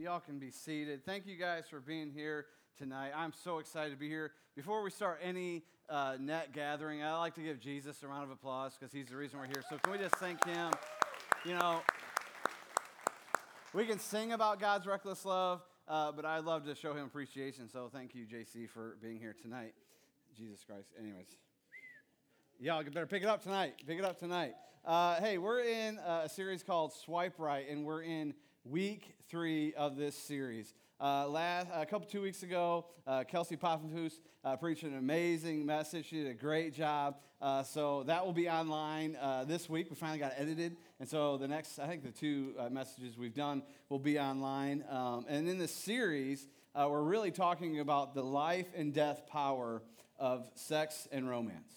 Y'all can be seated. Thank you guys for being here tonight. I'm so excited to be here. Before we start any uh, net gathering, I'd like to give Jesus a round of applause because he's the reason we're here. So can we just thank him? You know, we can sing about God's reckless love, uh, but I love to show him appreciation. So thank you, JC, for being here tonight. Jesus Christ. Anyways. Y'all better pick it up tonight. Pick it up tonight. Uh, hey, we're in a series called Swipe Right, and we're in week three of this series. Uh, last, a couple, two weeks ago, uh, Kelsey Poffenfuss uh, preached an amazing message. She did a great job. Uh, so that will be online uh, this week. We finally got edited. And so the next, I think the two uh, messages we've done will be online. Um, and in this series, we're really talking about the life and death power of sex and romance.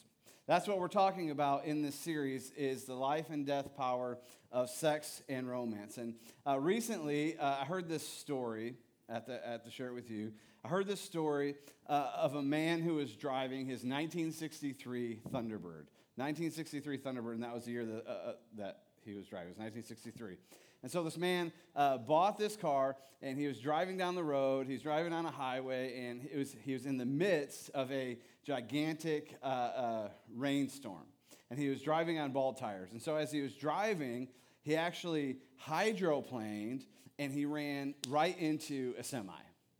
That's what we're talking about in this series is the life and death power of sex and romance. And uh, recently, uh, I heard this story at the, at the share it with you. I heard this story uh, of a man who was driving his 1963 Thunderbird. 1963 Thunderbird, and that was the year that, uh, uh, that he was driving. It was 1963. And so this man uh, bought this car, and he was driving down the road. He's driving on a highway, and it was, he was in the midst of a gigantic uh, uh, rainstorm. And he was driving on bald tires. And so as he was driving, he actually hydroplaned, and he ran right into a semi,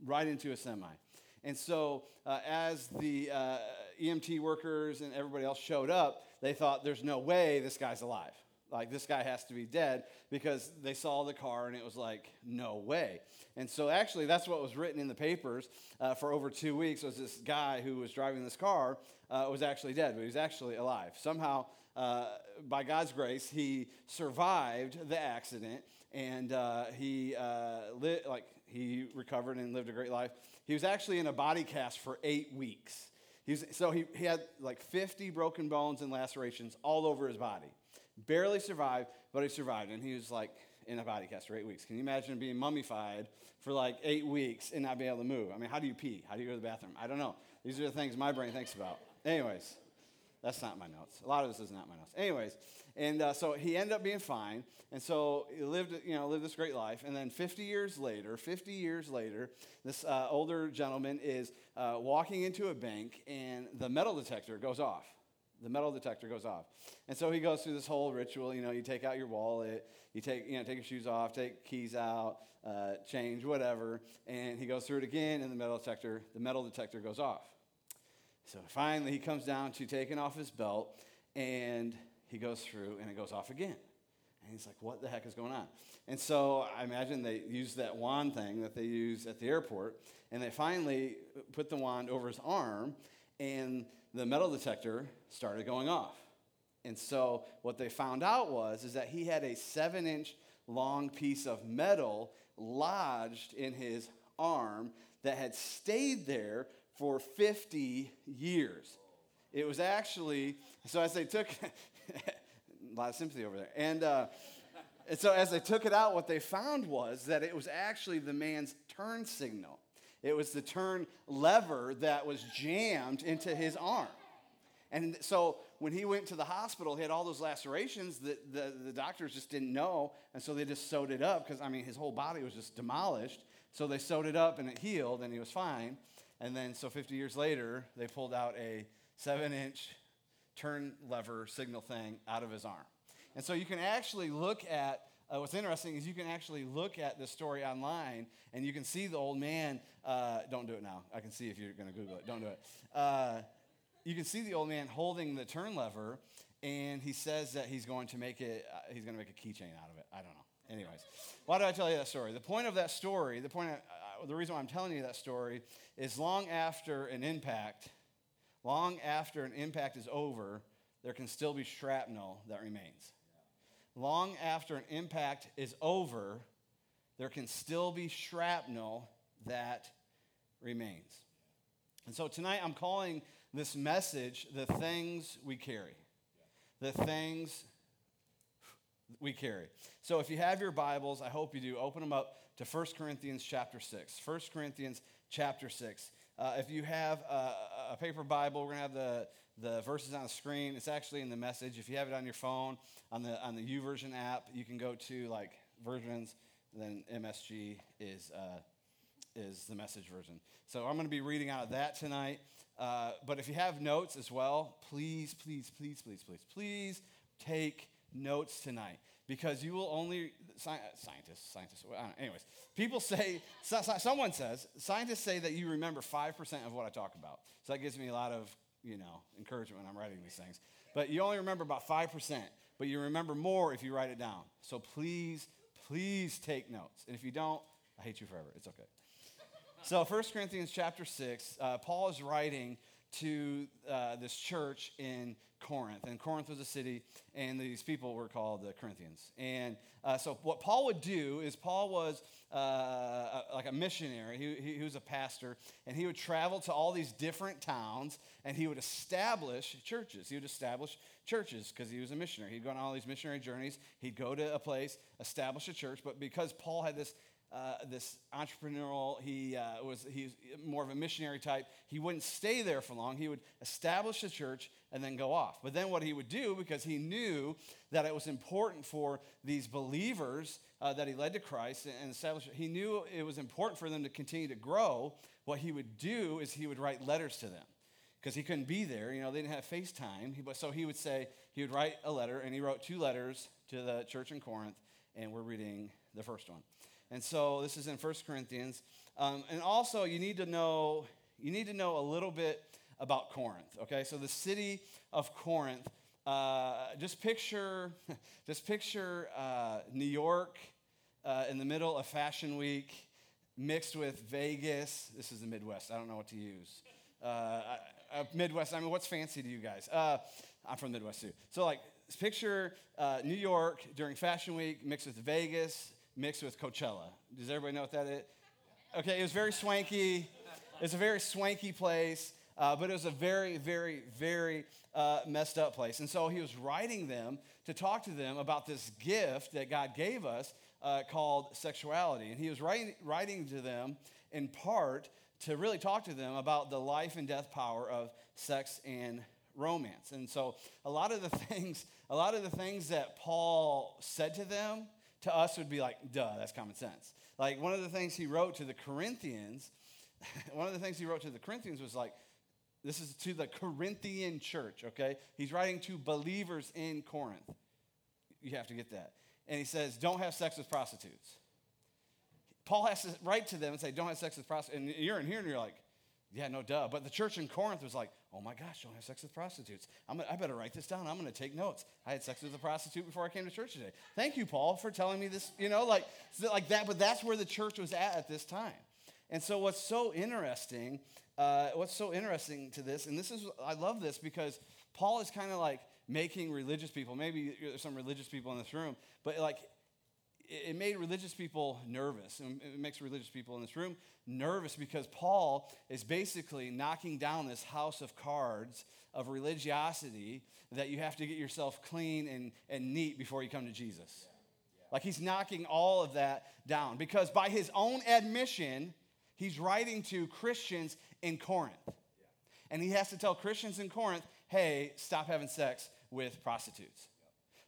right into a semi. And so uh, as the uh, EMT workers and everybody else showed up, they thought, there's no way this guy's alive like this guy has to be dead because they saw the car and it was like no way. And so actually that's what was written in the papers uh, for over two weeks was this guy who was driving this car uh, was actually dead but he was actually alive. Somehow uh, by god's grace he survived the accident and uh, he uh, li- like he recovered and lived a great life. He was actually in a body cast for eight weeks. He's, so he, he had like 50 broken bones and lacerations all over his body barely survived, but he survived. And he was like in a body cast for eight weeks. Can you imagine being mummified for like eight weeks and not being able to move? I mean, how do you pee? How do you go to the bathroom? I don't know. These are the things my brain thinks about. Anyways, that's not my notes. A lot of this is not my notes. Anyways, and uh, so he ended up being fine, and so he lived, you know, lived this great life. And then 50 years later, 50 years later, this uh, older gentleman is uh, walking into a bank, and the metal detector goes off the metal detector goes off. And so he goes through this whole ritual. You know, you take out your wallet, you take, you know, take your shoes off, take keys out, uh, change, whatever. And he goes through it again, and the metal detector, the metal detector goes off. So finally, he comes down to taking off his belt, and he goes through, and it goes off again. And he's like, what the heck is going on? And so I imagine they use that wand thing that they use at the airport, and they finally put the wand over his arm, and the metal detector started going off. And so what they found out was is that he had a seven inch long piece of metal lodged in his arm that had stayed there for 50 years. It was actually, so as they took, a lot of sympathy over there. And, uh, and so as they took it out, what they found was that it was actually the man's turn signal. It was the turn lever that was jammed into his arm. And so when he went to the hospital, he had all those lacerations that the, the doctors just didn't know. And so they just sewed it up because, I mean, his whole body was just demolished. So they sewed it up and it healed and he was fine. And then, so 50 years later, they pulled out a seven inch turn lever signal thing out of his arm. And so you can actually look at uh, what's interesting is you can actually look at this story online and you can see the old man. Uh, don't do it now. I can see if you're going to Google it. Don't do it. Uh, you can see the old man holding the turn lever, and he says that he's going to make it. Uh, he's going to make a keychain out of it. I don't know. Anyways, why do I tell you that story? The point of that story, the point, of, uh, the reason why I'm telling you that story is long after an impact, long after an impact is over, there can still be shrapnel that remains long after an impact is over, there can still be shrapnel that remains. And so tonight I'm calling this message the things we carry. The things we carry. So if you have your Bibles, I hope you do, open them up to 1 Corinthians chapter 6. 1 Corinthians chapter 6. Uh, if you have a, a paper Bible, we're going to have the the verses on the screen. It's actually in the message. If you have it on your phone, on the on the YouVersion app, you can go to like versions. then MSG is, uh, is the message version. So I'm going to be reading out of that tonight. Uh, but if you have notes as well, please, please, please, please, please, please take notes tonight because you will only sci- scientists scientists anyways people say so, so, someone says scientists say that you remember 5% of what i talk about so that gives me a lot of you know encouragement when i'm writing these things. But you only remember about 5% but you remember more if you write it down. So please please take notes. And if you don't i hate you forever. It's okay. So 1 corinthians chapter 6 uh, paul is writing to uh, this church in Corinth. And Corinth was a city, and these people were called the Corinthians. And uh, so, what Paul would do is, Paul was uh, a, like a missionary, he, he, he was a pastor, and he would travel to all these different towns and he would establish churches. He would establish churches because he was a missionary. He'd go on all these missionary journeys, he'd go to a place, establish a church, but because Paul had this uh, this entrepreneurial, he uh, was he's more of a missionary type. He wouldn't stay there for long. He would establish a church and then go off. But then what he would do, because he knew that it was important for these believers uh, that he led to Christ and established, he knew it was important for them to continue to grow. What he would do is he would write letters to them because he couldn't be there. You know, they didn't have FaceTime. So he would say, he would write a letter, and he wrote two letters to the church in Corinth, and we're reading the first one. And so this is in 1 Corinthians. Um, and also, you need to know you need to know a little bit about Corinth. Okay, so the city of Corinth. Uh, just picture, just picture uh, New York uh, in the middle of Fashion Week, mixed with Vegas. This is the Midwest. I don't know what to use. Uh, Midwest. I mean, what's fancy to you guys? Uh, I'm from the Midwest too. So like, picture uh, New York during Fashion Week mixed with Vegas mixed with Coachella. Does everybody know what that is? Okay, it was very swanky. It's a very swanky place, uh, but it was a very, very, very uh, messed up place. And so he was writing them to talk to them about this gift that God gave us uh, called sexuality. And he was writing, writing to them in part to really talk to them about the life and death power of sex and romance. And so a lot of the things, a lot of the things that Paul said to them to us would be like, duh, that's common sense. Like one of the things he wrote to the Corinthians, one of the things he wrote to the Corinthians was like, this is to the Corinthian church, okay? He's writing to believers in Corinth. You have to get that. And he says, don't have sex with prostitutes. Paul has to write to them and say, don't have sex with prostitutes. And you're in here and you're like, yeah, no duh. But the church in Corinth was like, oh my gosh, don't have sex with prostitutes. I'm, I better write this down. I'm going to take notes. I had sex with a prostitute before I came to church today. Thank you, Paul, for telling me this. You know, like, like that. But that's where the church was at at this time. And so, what's so interesting, uh, what's so interesting to this, and this is, I love this because Paul is kind of like making religious people, maybe there's some religious people in this room, but like it made religious people nervous. And it makes religious people in this room nervous because Paul is basically knocking down this house of cards of religiosity that you have to get yourself clean and, and neat before you come to Jesus. Like he's knocking all of that down because by his own admission, he's writing to Christians in Corinth. And he has to tell Christians in Corinth, hey, stop having sex with prostitutes.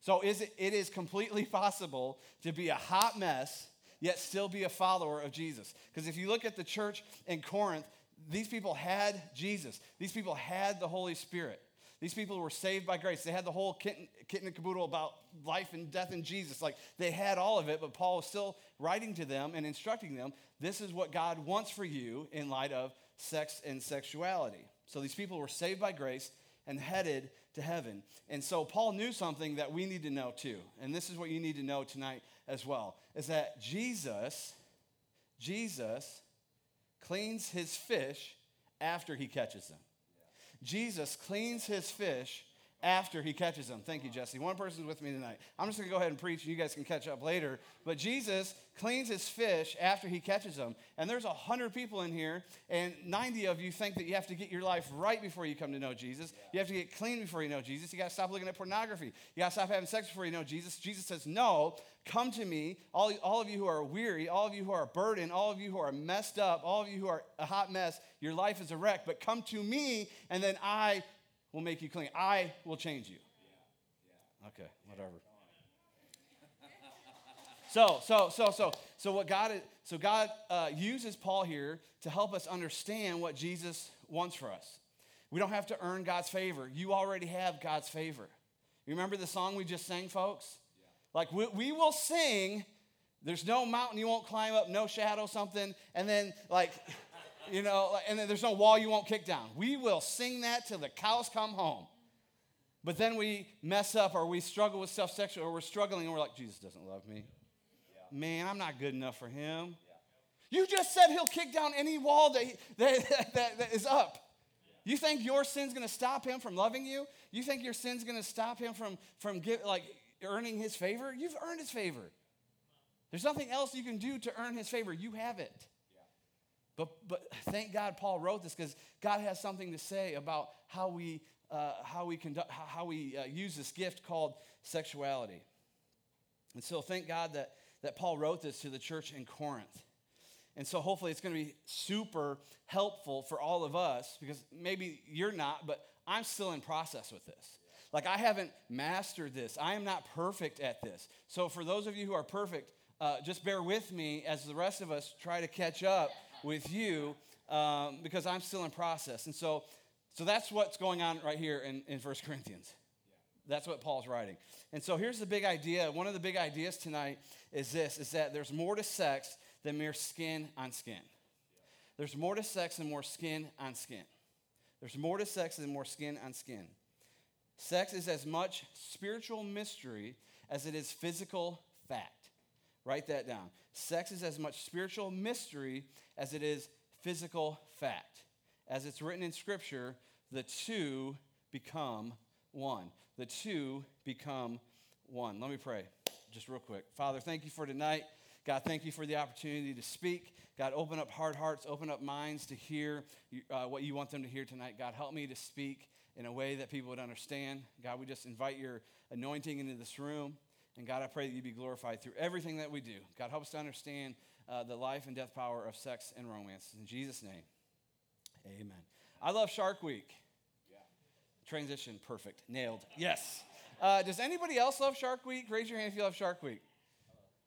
So is it, it is completely possible to be a hot mess, yet still be a follower of Jesus. Because if you look at the church in Corinth, these people had Jesus. These people had the Holy Spirit. These people were saved by grace. They had the whole kit, kit and caboodle about life and death in Jesus. Like they had all of it, but Paul was still writing to them and instructing them this is what God wants for you in light of sex and sexuality. So these people were saved by grace and headed to heaven. And so Paul knew something that we need to know too. And this is what you need to know tonight as well is that Jesus Jesus cleans his fish after he catches them. Jesus cleans his fish after he catches them. Thank you, Jesse. One person's with me tonight. I'm just going to go ahead and preach, and you guys can catch up later. But Jesus cleans his fish after he catches them. And there's 100 people in here, and 90 of you think that you have to get your life right before you come to know Jesus. You have to get clean before you know Jesus. You got to stop looking at pornography. You got to stop having sex before you know Jesus. Jesus says, No, come to me, all, all of you who are weary, all of you who are burdened, all of you who are messed up, all of you who are a hot mess. Your life is a wreck, but come to me, and then I will make you clean. I will change you. Okay, whatever. So, so, so, so, so what God, is, so God uh, uses Paul here to help us understand what Jesus wants for us. We don't have to earn God's favor. You already have God's favor. You remember the song we just sang, folks? Yeah. Like we, we will sing. There's no mountain you won't climb up, no shadow, something, and then like, you know, and then there's no wall you won't kick down. We will sing that till the cows come home. But then we mess up or we struggle with self sexual or we're struggling and we're like, Jesus doesn't love me. Yeah. Man, I'm not good enough for him. Yeah. You just said he'll kick down any wall that, that, that, that is up. Yeah. You think your sin's gonna stop him from loving you? You think your sin's gonna stop him from, from give, like earning his favor? You've earned his favor. There's nothing else you can do to earn his favor. You have it. But, but thank God Paul wrote this because God has something to say about how we uh, how we, conduct, how we uh, use this gift called sexuality. And so thank God that, that Paul wrote this to the church in Corinth. And so hopefully it's going to be super helpful for all of us because maybe you're not, but I'm still in process with this. Like I haven't mastered this. I am not perfect at this. So for those of you who are perfect, uh, just bear with me as the rest of us try to catch up with you um, because I'm still in process. And so so that's what's going on right here in, in 1 Corinthians. That's what Paul's writing. And so here's the big idea. One of the big ideas tonight is this is that there's more to sex than mere skin on skin. There's more to sex than more skin on skin. There's more to sex than more skin on skin. Sex is as much spiritual mystery as it is physical fact. Write that down. Sex is as much spiritual mystery as it is physical fact. As it's written in Scripture, the two become one. The two become one. Let me pray just real quick. Father, thank you for tonight. God, thank you for the opportunity to speak. God, open up hard hearts, open up minds to hear uh, what you want them to hear tonight. God, help me to speak in a way that people would understand. God, we just invite your anointing into this room. And God, I pray that you be glorified through everything that we do. God, help us to understand uh, the life and death power of sex and romance. In Jesus' name, amen. I love Shark Week. Transition, perfect. Nailed. Yes. Uh, does anybody else love Shark Week? Raise your hand if you love Shark Week.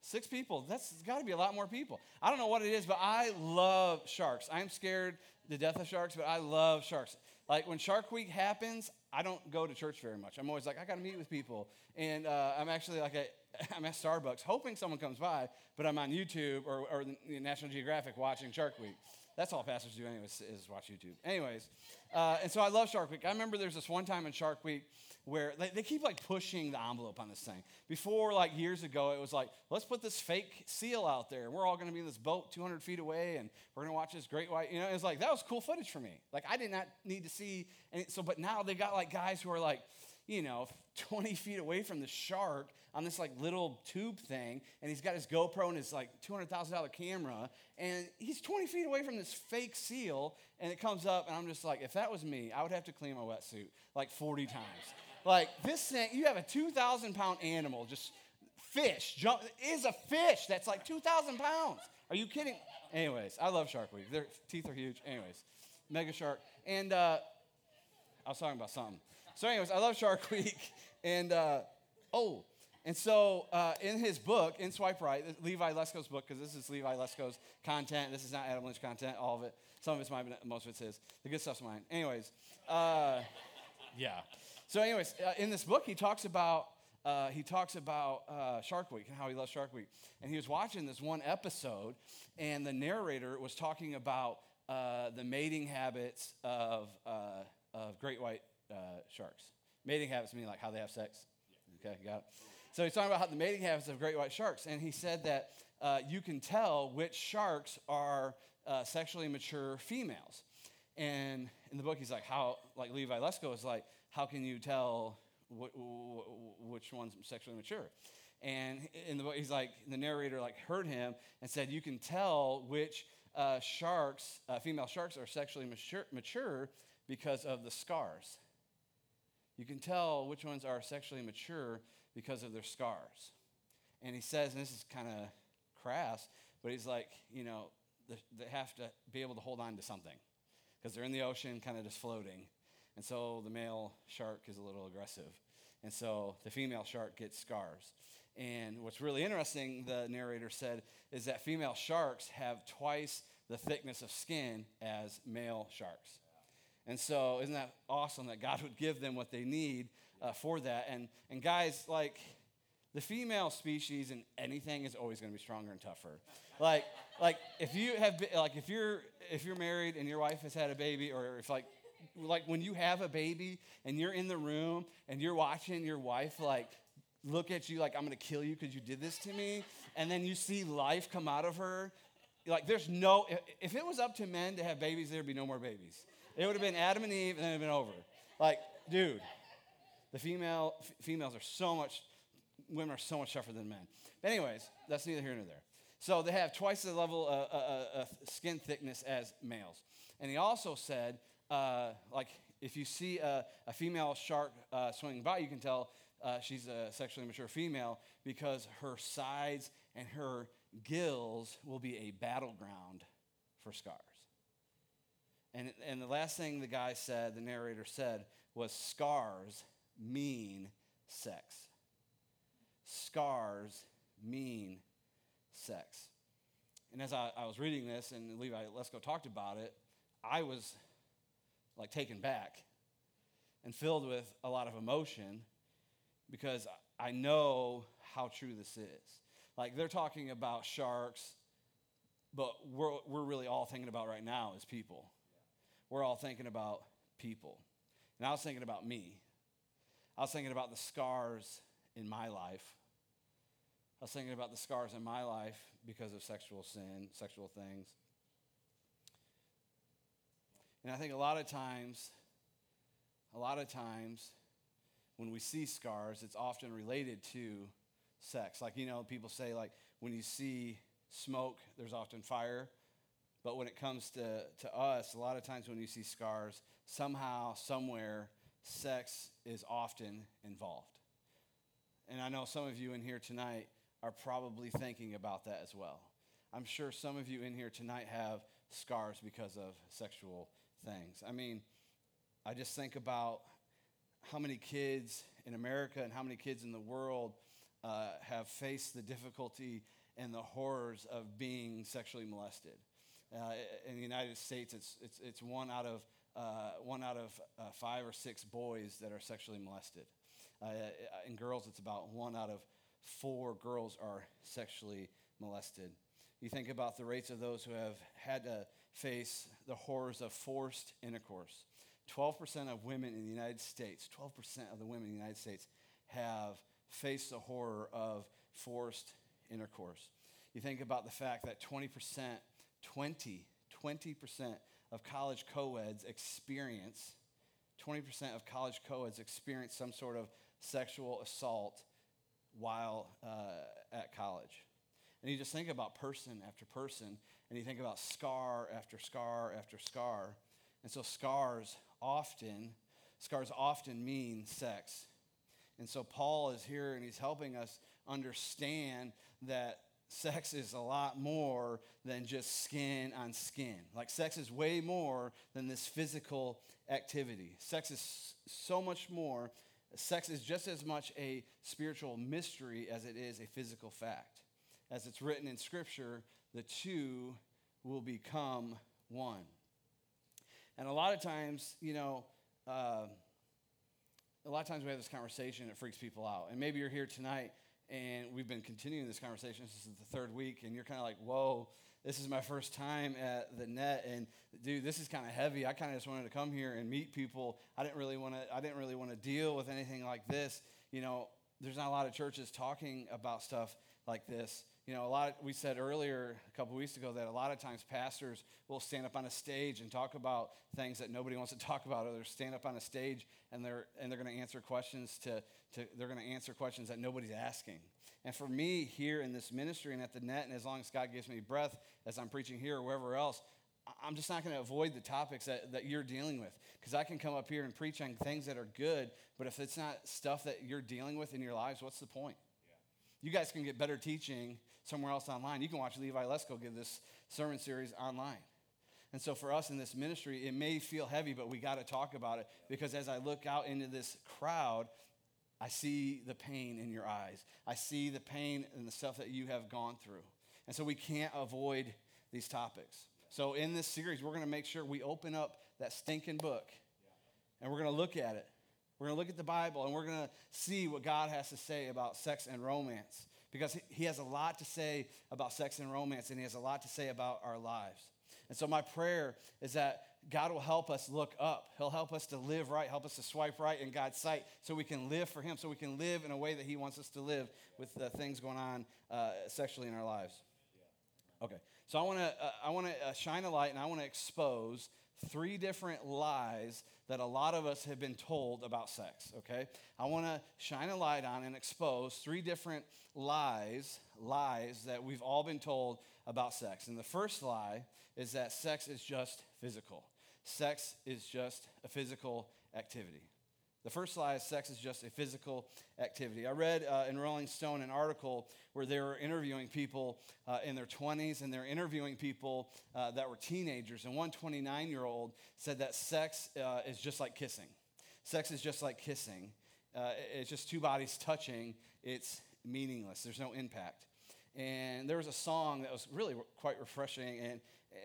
Six people. That's got to be a lot more people. I don't know what it is, but I love sharks. I'm scared the death of sharks, but I love sharks. Like when Shark Week happens, I don't go to church very much. I'm always like, I got to meet with people, and uh, I'm actually like, a, I'm at Starbucks hoping someone comes by, but I'm on YouTube or, or National Geographic watching Shark Week. That's all pastors do, anyways, is watch YouTube. Anyways, uh, and so I love Shark Week. I remember there's this one time in Shark Week where they, they, keep like pushing the envelope on this thing. Before, like years ago, it was like, let's put this fake seal out there. We're all going to be in this boat 200 feet away, and we're going to watch this great white. You know, it's like that was cool footage for me. Like I did not need to see. And so, but now they got like guys who are like, you know, 20 feet away from the shark on this like little tube thing, and he's got his GoPro and his like $200,000 camera, and he's 20 feet away from this fake seal, and it comes up, and I'm just like, if that was me, I would have to clean my wetsuit like 40 times. like this thing, you have a 2,000 pound animal, just fish, jump, is a fish that's like 2,000 pounds. Are you kidding? Anyways, I love Shark Week. Their teeth are huge. Anyways, mega shark. And uh, I was talking about something. So, anyways, I love Shark Week. And uh, oh, and so, uh, in his book, in Swipe Right, Levi Lusko's book, because this is Levi Lusko's content. This is not Adam Lynch content, all of it. Some of it's mine, but most of it's his. The good stuff's mine. Anyways, uh, yeah. So, anyways, uh, in this book, he talks about uh, he talks about uh, Shark Week and how he loves Shark Week. And he was watching this one episode, and the narrator was talking about uh, the mating habits of of great white sharks. Mating habits mean like how they have sex. Okay, got it. So he's talking about how the mating habits of great white sharks, and he said that uh, you can tell which sharks are uh, sexually mature females. And in the book, he's like, how, like Levi Lusko is like, how can you tell wh- wh- which one's sexually mature? And in the book, he's like, the narrator like heard him and said, you can tell which uh, sharks, uh, female sharks, are sexually mature, mature because of the scars. You can tell which ones are sexually mature because of their scars. And he says, and this is kind of crass, but he's like, you know, they have to be able to hold on to something because they're in the ocean, kind of just floating. And so the male shark is a little aggressive. And so the female shark gets scars. And what's really interesting, the narrator said, is that female sharks have twice the thickness of skin as male sharks. And so, isn't that awesome that God would give them what they need uh, for that? And, and guys, like, the female species in anything is always going to be stronger and tougher. Like, like if you have, like, if you're, if you're married and your wife has had a baby, or if like, like when you have a baby and you're in the room and you're watching your wife, like, look at you like I'm going to kill you because you did this to me, and then you see life come out of her. Like, there's no, if it was up to men to have babies, there'd be no more babies. It would have been Adam and Eve, and then it would have been over. Like, dude, the female f- females are so much, women are so much tougher than men. But anyways, that's neither here nor there. So they have twice the level of, uh, uh, skin thickness as males. And he also said, uh, like, if you see a, a female shark uh, swimming by, you can tell uh, she's a sexually mature female because her sides and her gills will be a battleground for scars. And, and the last thing the guy said, the narrator said, was scars mean sex. Scars mean sex. And as I, I was reading this, and Levi Lusko talked about it, I was like taken back and filled with a lot of emotion because I know how true this is. Like they're talking about sharks, but we're, we're really all thinking about right now is people we're all thinking about people. And I was thinking about me. I was thinking about the scars in my life. I was thinking about the scars in my life because of sexual sin, sexual things. And I think a lot of times, a lot of times, when we see scars, it's often related to sex. Like, you know, people say, like, when you see smoke, there's often fire. But when it comes to, to us, a lot of times when you see scars, somehow, somewhere, sex is often involved. And I know some of you in here tonight are probably thinking about that as well. I'm sure some of you in here tonight have scars because of sexual things. I mean, I just think about how many kids in America and how many kids in the world uh, have faced the difficulty and the horrors of being sexually molested. Uh, in the United States, it's, it's, it's one out of, uh, one out of uh, five or six boys that are sexually molested. Uh, in girls, it's about one out of four girls are sexually molested. You think about the rates of those who have had to face the horrors of forced intercourse. 12% of women in the United States, 12% of the women in the United States have faced the horror of forced intercourse. You think about the fact that 20% 20, 20% of college co-eds experience, 20% of college co-eds experience some sort of sexual assault while uh, at college. And you just think about person after person, and you think about scar after scar after scar. And so scars often, scars often mean sex. And so Paul is here and he's helping us understand that sex is a lot more than just skin on skin. Like, sex is way more than this physical activity. Sex is so much more. Sex is just as much a spiritual mystery as it is a physical fact. As it's written in Scripture, the two will become one. And a lot of times, you know, uh, a lot of times we have this conversation, it freaks people out. And maybe you're here tonight and we've been continuing this conversation. This is the third week, and you're kind of like, whoa, this is my first time at the net, and dude, this is kind of heavy. I kind of just wanted to come here and meet people. I didn't really want to. I didn't really want to deal with anything like this. You know, there's not a lot of churches talking about stuff like this. You know, a lot. We said earlier a couple weeks ago that a lot of times pastors will stand up on a stage and talk about things that nobody wants to talk about, or they'll stand up on a stage and they're and they're going to answer questions to, to they're going to answer questions that nobody's asking. And for me here in this ministry and at the net, and as long as God gives me breath as I'm preaching here or wherever else, I'm just not going to avoid the topics that, that you're dealing with because I can come up here and preach on things that are good, but if it's not stuff that you're dealing with in your lives, what's the point? You guys can get better teaching somewhere else online. You can watch Levi Lusko give this sermon series online. And so for us in this ministry, it may feel heavy, but we got to talk about it because as I look out into this crowd, I see the pain in your eyes. I see the pain and the stuff that you have gone through. And so we can't avoid these topics. So in this series, we're going to make sure we open up that stinking book and we're going to look at it. We're going to look at the Bible and we're going to see what God has to say about sex and romance because He has a lot to say about sex and romance and He has a lot to say about our lives. And so, my prayer is that God will help us look up. He'll help us to live right, help us to swipe right in God's sight so we can live for Him, so we can live in a way that He wants us to live with the things going on uh, sexually in our lives. Okay, so I want to uh, I want to uh, shine a light and I want to expose three different lies that a lot of us have been told about sex. Okay, I want to shine a light on and expose three different lies lies that we've all been told about sex. And the first lie is that sex is just physical sex is just a physical activity. The first lie is sex is just a physical activity. I read uh, in Rolling Stone an article where they were interviewing people uh, in their 20s and they're interviewing people uh, that were teenagers. And one 29 year old said that sex uh, is just like kissing. Sex is just like kissing. Uh, it's just two bodies touching, it's meaningless, there's no impact. And there was a song that was really quite refreshing, and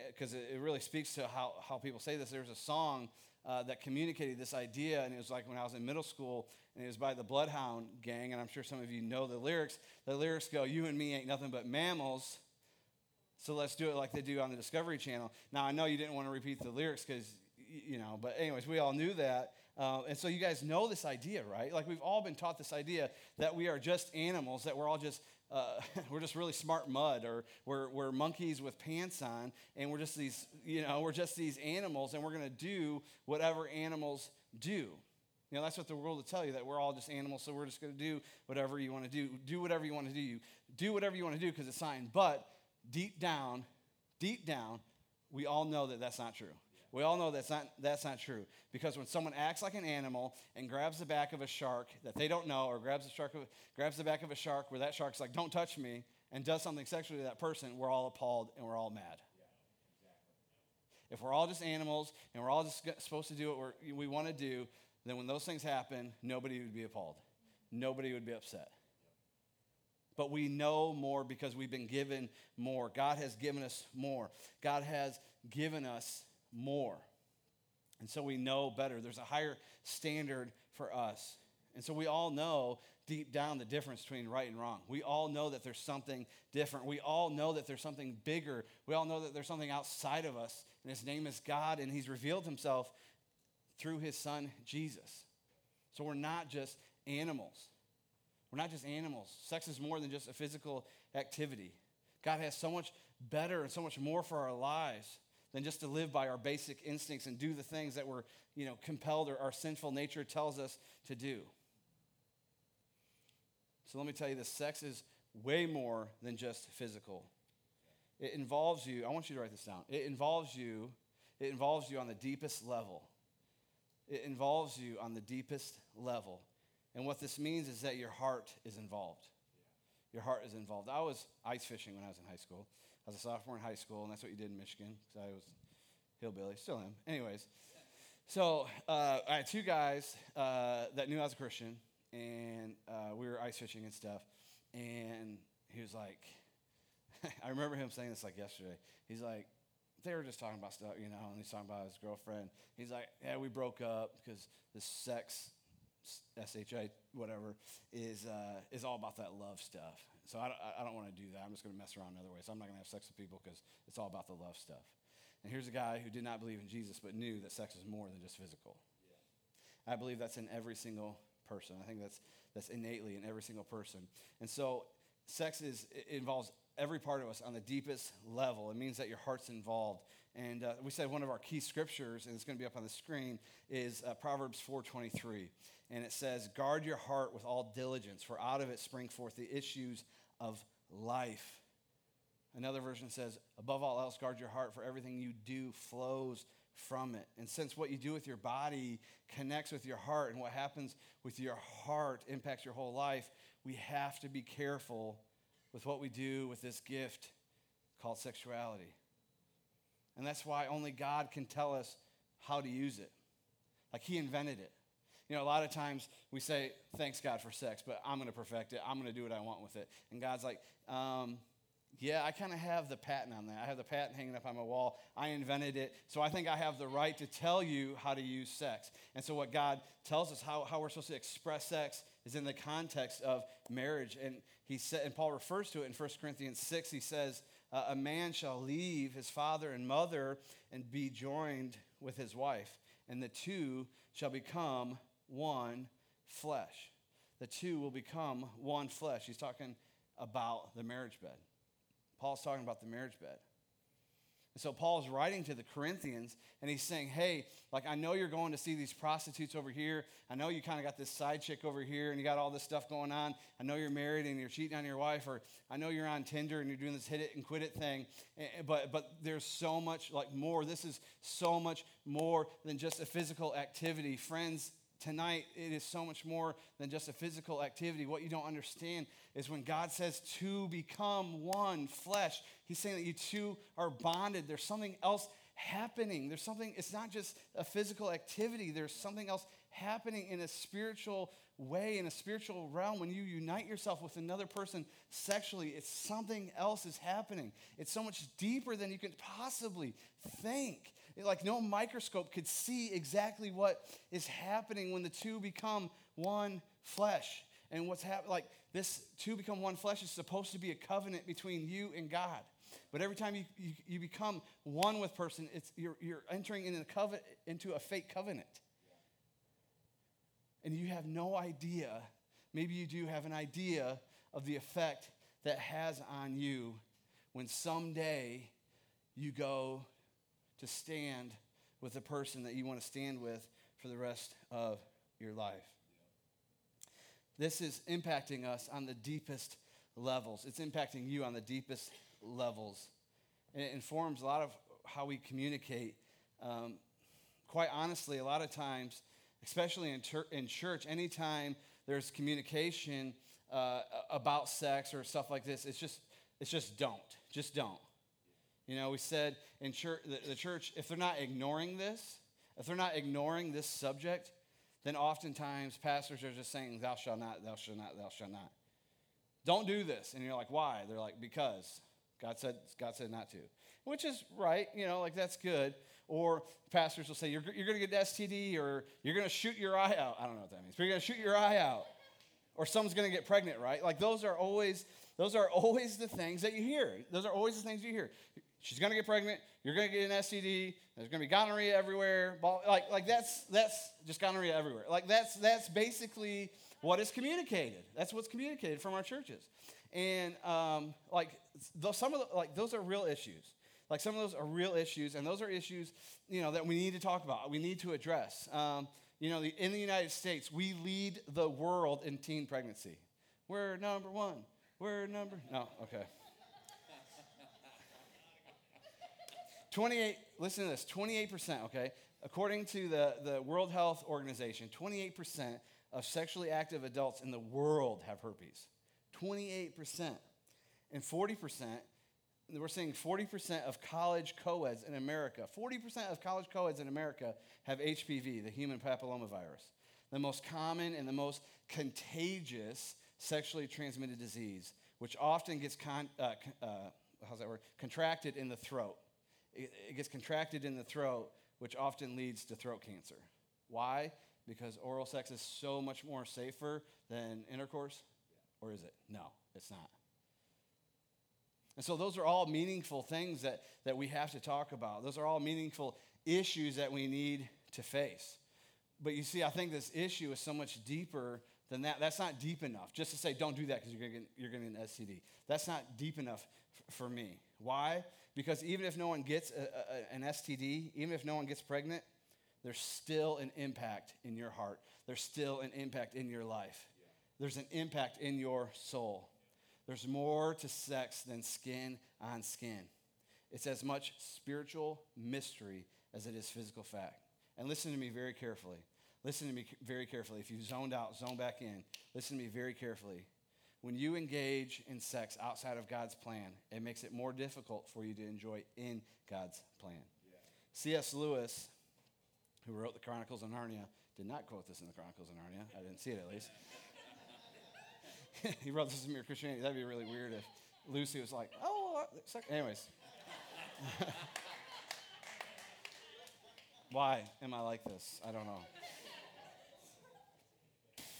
because it, really speaks to how, how people say this. There's a song uh, that communicated this idea, and it was like when I was in middle school, and it was by the Bloodhound Gang, and I'm sure some of you know the lyrics. The lyrics go, You and me ain't nothing but mammals, so let's do it like they do on the Discovery Channel. Now, I know you didn't want to repeat the lyrics because, you know, but anyways, we all knew that. Uh, and so you guys know this idea, right? Like we've all been taught this idea that we are just animals, that we're all just uh, we're just really smart mud, or we're, we're monkeys with pants on, and we're just these, you know, we're just these animals, and we're going to do whatever animals do. You know, that's what the world will tell you, that we're all just animals, so we're just going to do whatever you want to do. Do whatever you want to do. You Do whatever you want to do because it's fine. But deep down, deep down, we all know that that's not true. We all know that's not, that's not true. Because when someone acts like an animal and grabs the back of a shark that they don't know, or grabs the, shark grabs the back of a shark where that shark's like, don't touch me, and does something sexually to that person, we're all appalled and we're all mad. If we're all just animals and we're all just supposed to do what we want to do, then when those things happen, nobody would be appalled. Nobody would be upset. But we know more because we've been given more. God has given us more. God has given us more. And so we know better. There's a higher standard for us. And so we all know deep down the difference between right and wrong. We all know that there's something different. We all know that there's something bigger. We all know that there's something outside of us. And his name is God, and he's revealed himself through his son, Jesus. So we're not just animals. We're not just animals. Sex is more than just a physical activity. God has so much better and so much more for our lives than just to live by our basic instincts and do the things that we're, you know, compelled or our sinful nature tells us to do. So let me tell you this sex is way more than just physical. It involves you, I want you to write this down. It involves you, it involves you on the deepest level. It involves you on the deepest level. And what this means is that your heart is involved. Your heart is involved. I was ice fishing when I was in high school. I was a sophomore in high school, and that's what you did in Michigan because I was hillbilly, still am. Anyways, so uh, I had two guys uh, that knew I was a Christian, and uh, we were ice fishing and stuff. And he was like, I remember him saying this like yesterday. He's like, they were just talking about stuff, you know, and he's talking about his girlfriend. He's like, yeah, we broke up because the sex, S H I, whatever, is, uh, is all about that love stuff. So I, I don't want to do that. I'm just going to mess around another way. So I'm not going to have sex with people because it's all about the love stuff. And here's a guy who did not believe in Jesus but knew that sex is more than just physical. Yeah. I believe that's in every single person. I think that's, that's innately in every single person. And so sex is, it involves every part of us on the deepest level. It means that your heart's involved. And uh, we said one of our key scriptures, and it's going to be up on the screen, is uh, Proverbs 4.23. And it says, guard your heart with all diligence, for out of it spring forth the issues of life. Another version says, above all else, guard your heart, for everything you do flows from it. And since what you do with your body connects with your heart, and what happens with your heart impacts your whole life, we have to be careful with what we do with this gift called sexuality. And that's why only God can tell us how to use it. Like He invented it. You know, a lot of times we say, thanks God for sex, but I'm going to perfect it. I'm going to do what I want with it. And God's like, um, yeah, I kind of have the patent on that. I have the patent hanging up on my wall. I invented it. So I think I have the right to tell you how to use sex. And so, what God tells us how, how we're supposed to express sex is in the context of marriage. And he said, and Paul refers to it in 1 Corinthians 6. He says, uh, A man shall leave his father and mother and be joined with his wife, and the two shall become one flesh. The two will become one flesh. He's talking about the marriage bed. Paul's talking about the marriage bed. And so Paul's writing to the Corinthians and he's saying, Hey, like I know you're going to see these prostitutes over here. I know you kind of got this side chick over here and you got all this stuff going on. I know you're married and you're cheating on your wife, or I know you're on Tinder and you're doing this hit it and quit it thing. Eh, eh, but but there's so much like more. This is so much more than just a physical activity. Friends, tonight it is so much more than just a physical activity. What you don't understand is when God says to become one flesh, He's saying that you two are bonded. There's something else happening. There's something, it's not just a physical activity, there's something else happening in a spiritual way, in a spiritual realm. When you unite yourself with another person sexually, it's something else is happening. It's so much deeper than you can possibly think. Like no microscope could see exactly what is happening when the two become one flesh. And what's happening, like this two become one flesh is supposed to be a covenant between you and God. But every time you, you, you become one with person, it's, you're, you're entering in a covenant, into a fake covenant. And you have no idea, maybe you do have an idea of the effect that has on you when someday you go to stand with the person that you want to stand with for the rest of your life. This is impacting us on the deepest levels. It's impacting you on the deepest levels. And it informs a lot of how we communicate. Um, quite honestly, a lot of times, especially in, ter- in church, anytime there's communication uh, about sex or stuff like this, it's just, it's just don't. Just don't. You know, we said in church, the, the church, if they're not ignoring this, if they're not ignoring this subject, then oftentimes pastors are just saying, Thou shalt not, thou shalt not, thou shalt not. Don't do this. And you're like, Why? They're like, Because God said, God said not to. Which is right, you know, like that's good. Or pastors will say, You're, you're going to get STD or you're going to shoot your eye out. I don't know what that means, but you're going to shoot your eye out. Or someone's going to get pregnant, right? Like those are always those are always the things that you hear. Those are always the things you hear. She's going to get pregnant. You're going to get an STD. There's going to be gonorrhea everywhere. Like, like that's, that's just gonorrhea everywhere. Like that's, that's basically what is communicated. That's what's communicated from our churches. And um, like those, some of the, like those are real issues. Like some of those are real issues, and those are issues you know that we need to talk about. We need to address. Um, you know, the, in the United States, we lead the world in teen pregnancy. We're number one. We're number no. Okay. 28, listen to this 28%, okay? According to the, the World Health Organization, 28% of sexually active adults in the world have herpes. 28%. And 40%, we're saying 40% of college co-eds in America, 40% of college co-eds in America have HPV, the human papillomavirus, the most common and the most contagious sexually transmitted disease, which often gets con, uh, uh, how's that word? contracted in the throat it gets contracted in the throat, which often leads to throat cancer. Why? Because oral sex is so much more safer than intercourse? Or is it? No, it's not. And so those are all meaningful things that, that we have to talk about. Those are all meaningful issues that we need to face. But you see, I think this issue is so much deeper than that. That's not deep enough. Just to say, don't do that because you're going to get an STD. That's not deep enough f- for me. Why? Because even if no one gets a, a, an STD, even if no one gets pregnant, there's still an impact in your heart. There's still an impact in your life. There's an impact in your soul. There's more to sex than skin on skin. It's as much spiritual mystery as it is physical fact. And listen to me very carefully. Listen to me very carefully. If you've zoned out, zone back in. Listen to me very carefully. When you engage in sex outside of God's plan, it makes it more difficult for you to enjoy in God's plan. Yeah. C.S. Lewis, who wrote the Chronicles of Narnia, did not quote this in the Chronicles of Narnia. I didn't see it at least. he wrote this in Mere Christianity. That'd be really weird if Lucy was like, oh, uh, anyways. Why am I like this? I don't know.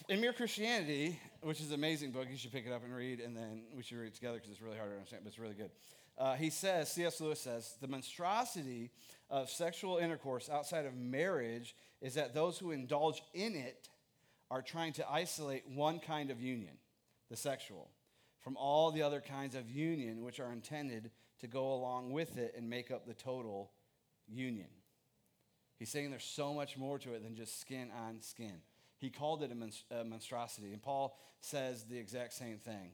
In Mere Christianity, which is an amazing book, you should pick it up and read, and then we should read it together because it's really hard to understand, but it's really good. Uh, he says, C.S. Lewis says, the monstrosity of sexual intercourse outside of marriage is that those who indulge in it are trying to isolate one kind of union, the sexual, from all the other kinds of union which are intended to go along with it and make up the total union. He's saying there's so much more to it than just skin on skin. He called it a, a monstrosity. And Paul says the exact same thing.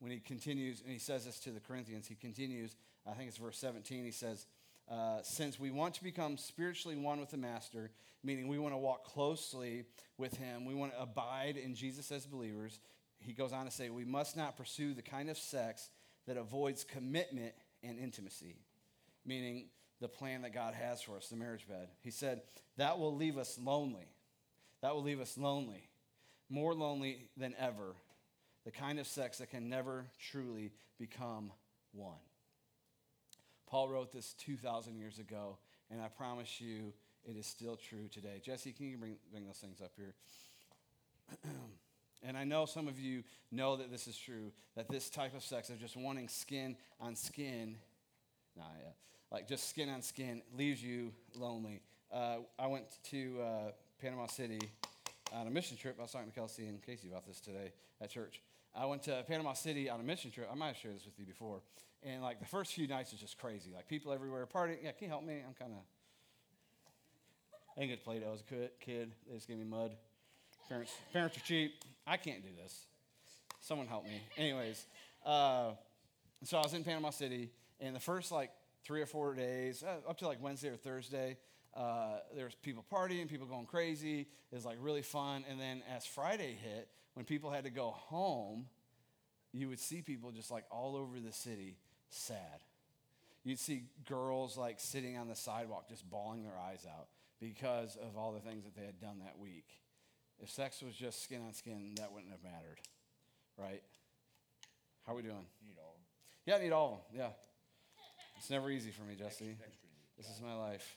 When he continues, and he says this to the Corinthians, he continues, I think it's verse 17, he says, uh, Since we want to become spiritually one with the Master, meaning we want to walk closely with him, we want to abide in Jesus as believers, he goes on to say, we must not pursue the kind of sex that avoids commitment and intimacy, meaning the plan that God has for us, the marriage bed. He said, that will leave us lonely. That will leave us lonely, more lonely than ever. The kind of sex that can never truly become one. Paul wrote this 2,000 years ago, and I promise you it is still true today. Jesse, can you bring, bring those things up here? and I know some of you know that this is true, that this type of sex of just wanting skin on skin, nah, yeah, like just skin on skin, leaves you lonely. Uh, I went to uh, Panama City on a mission trip. I was talking to Kelsey and Casey about this today at church. I went to Panama City on a mission trip. I might have shared this with you before. And like the first few nights was just crazy. Like people everywhere partying. Yeah, can you help me? I'm kind of. I didn't get Play-Doh as a kid. They just gave me mud. Parents, parents are cheap. I can't do this. Someone help me. Anyways, uh, so I was in Panama City, and the first like three or four days, uh, up to like Wednesday or Thursday, uh, there was people partying, people going crazy. It was like really fun. And then as Friday hit, when people had to go home, you would see people just like all over the city sad. You'd see girls like sitting on the sidewalk just bawling their eyes out because of all the things that they had done that week. If sex was just skin on skin, that wouldn't have mattered, right? How are we doing? You need all of them. Yeah, I need all of them. Yeah. It's never easy for me, Jesse. Extra, extra this is my life.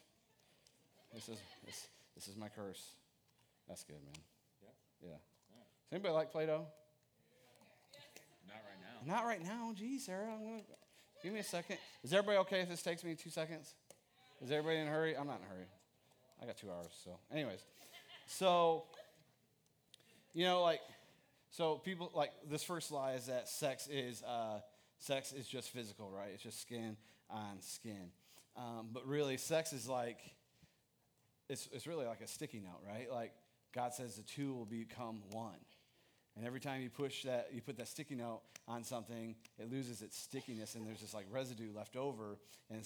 This is this, this is my curse. That's good, man. Yeah. Yeah. Does anybody like Play-Doh? Not right now. Not right now. Geez, Sarah. I'm gonna give me a second. Is everybody okay if this takes me two seconds? Is everybody in a hurry? I'm not in a hurry. I got two hours. So, anyways, so you know, like, so people like this first lie is that sex is uh, sex is just physical, right? It's just skin on skin. Um, but really, sex is like it's, it's really like a sticky note, right? Like God says the two will become one. And every time you push that, you put that sticky note on something, it loses its stickiness and there's just like residue left over. And,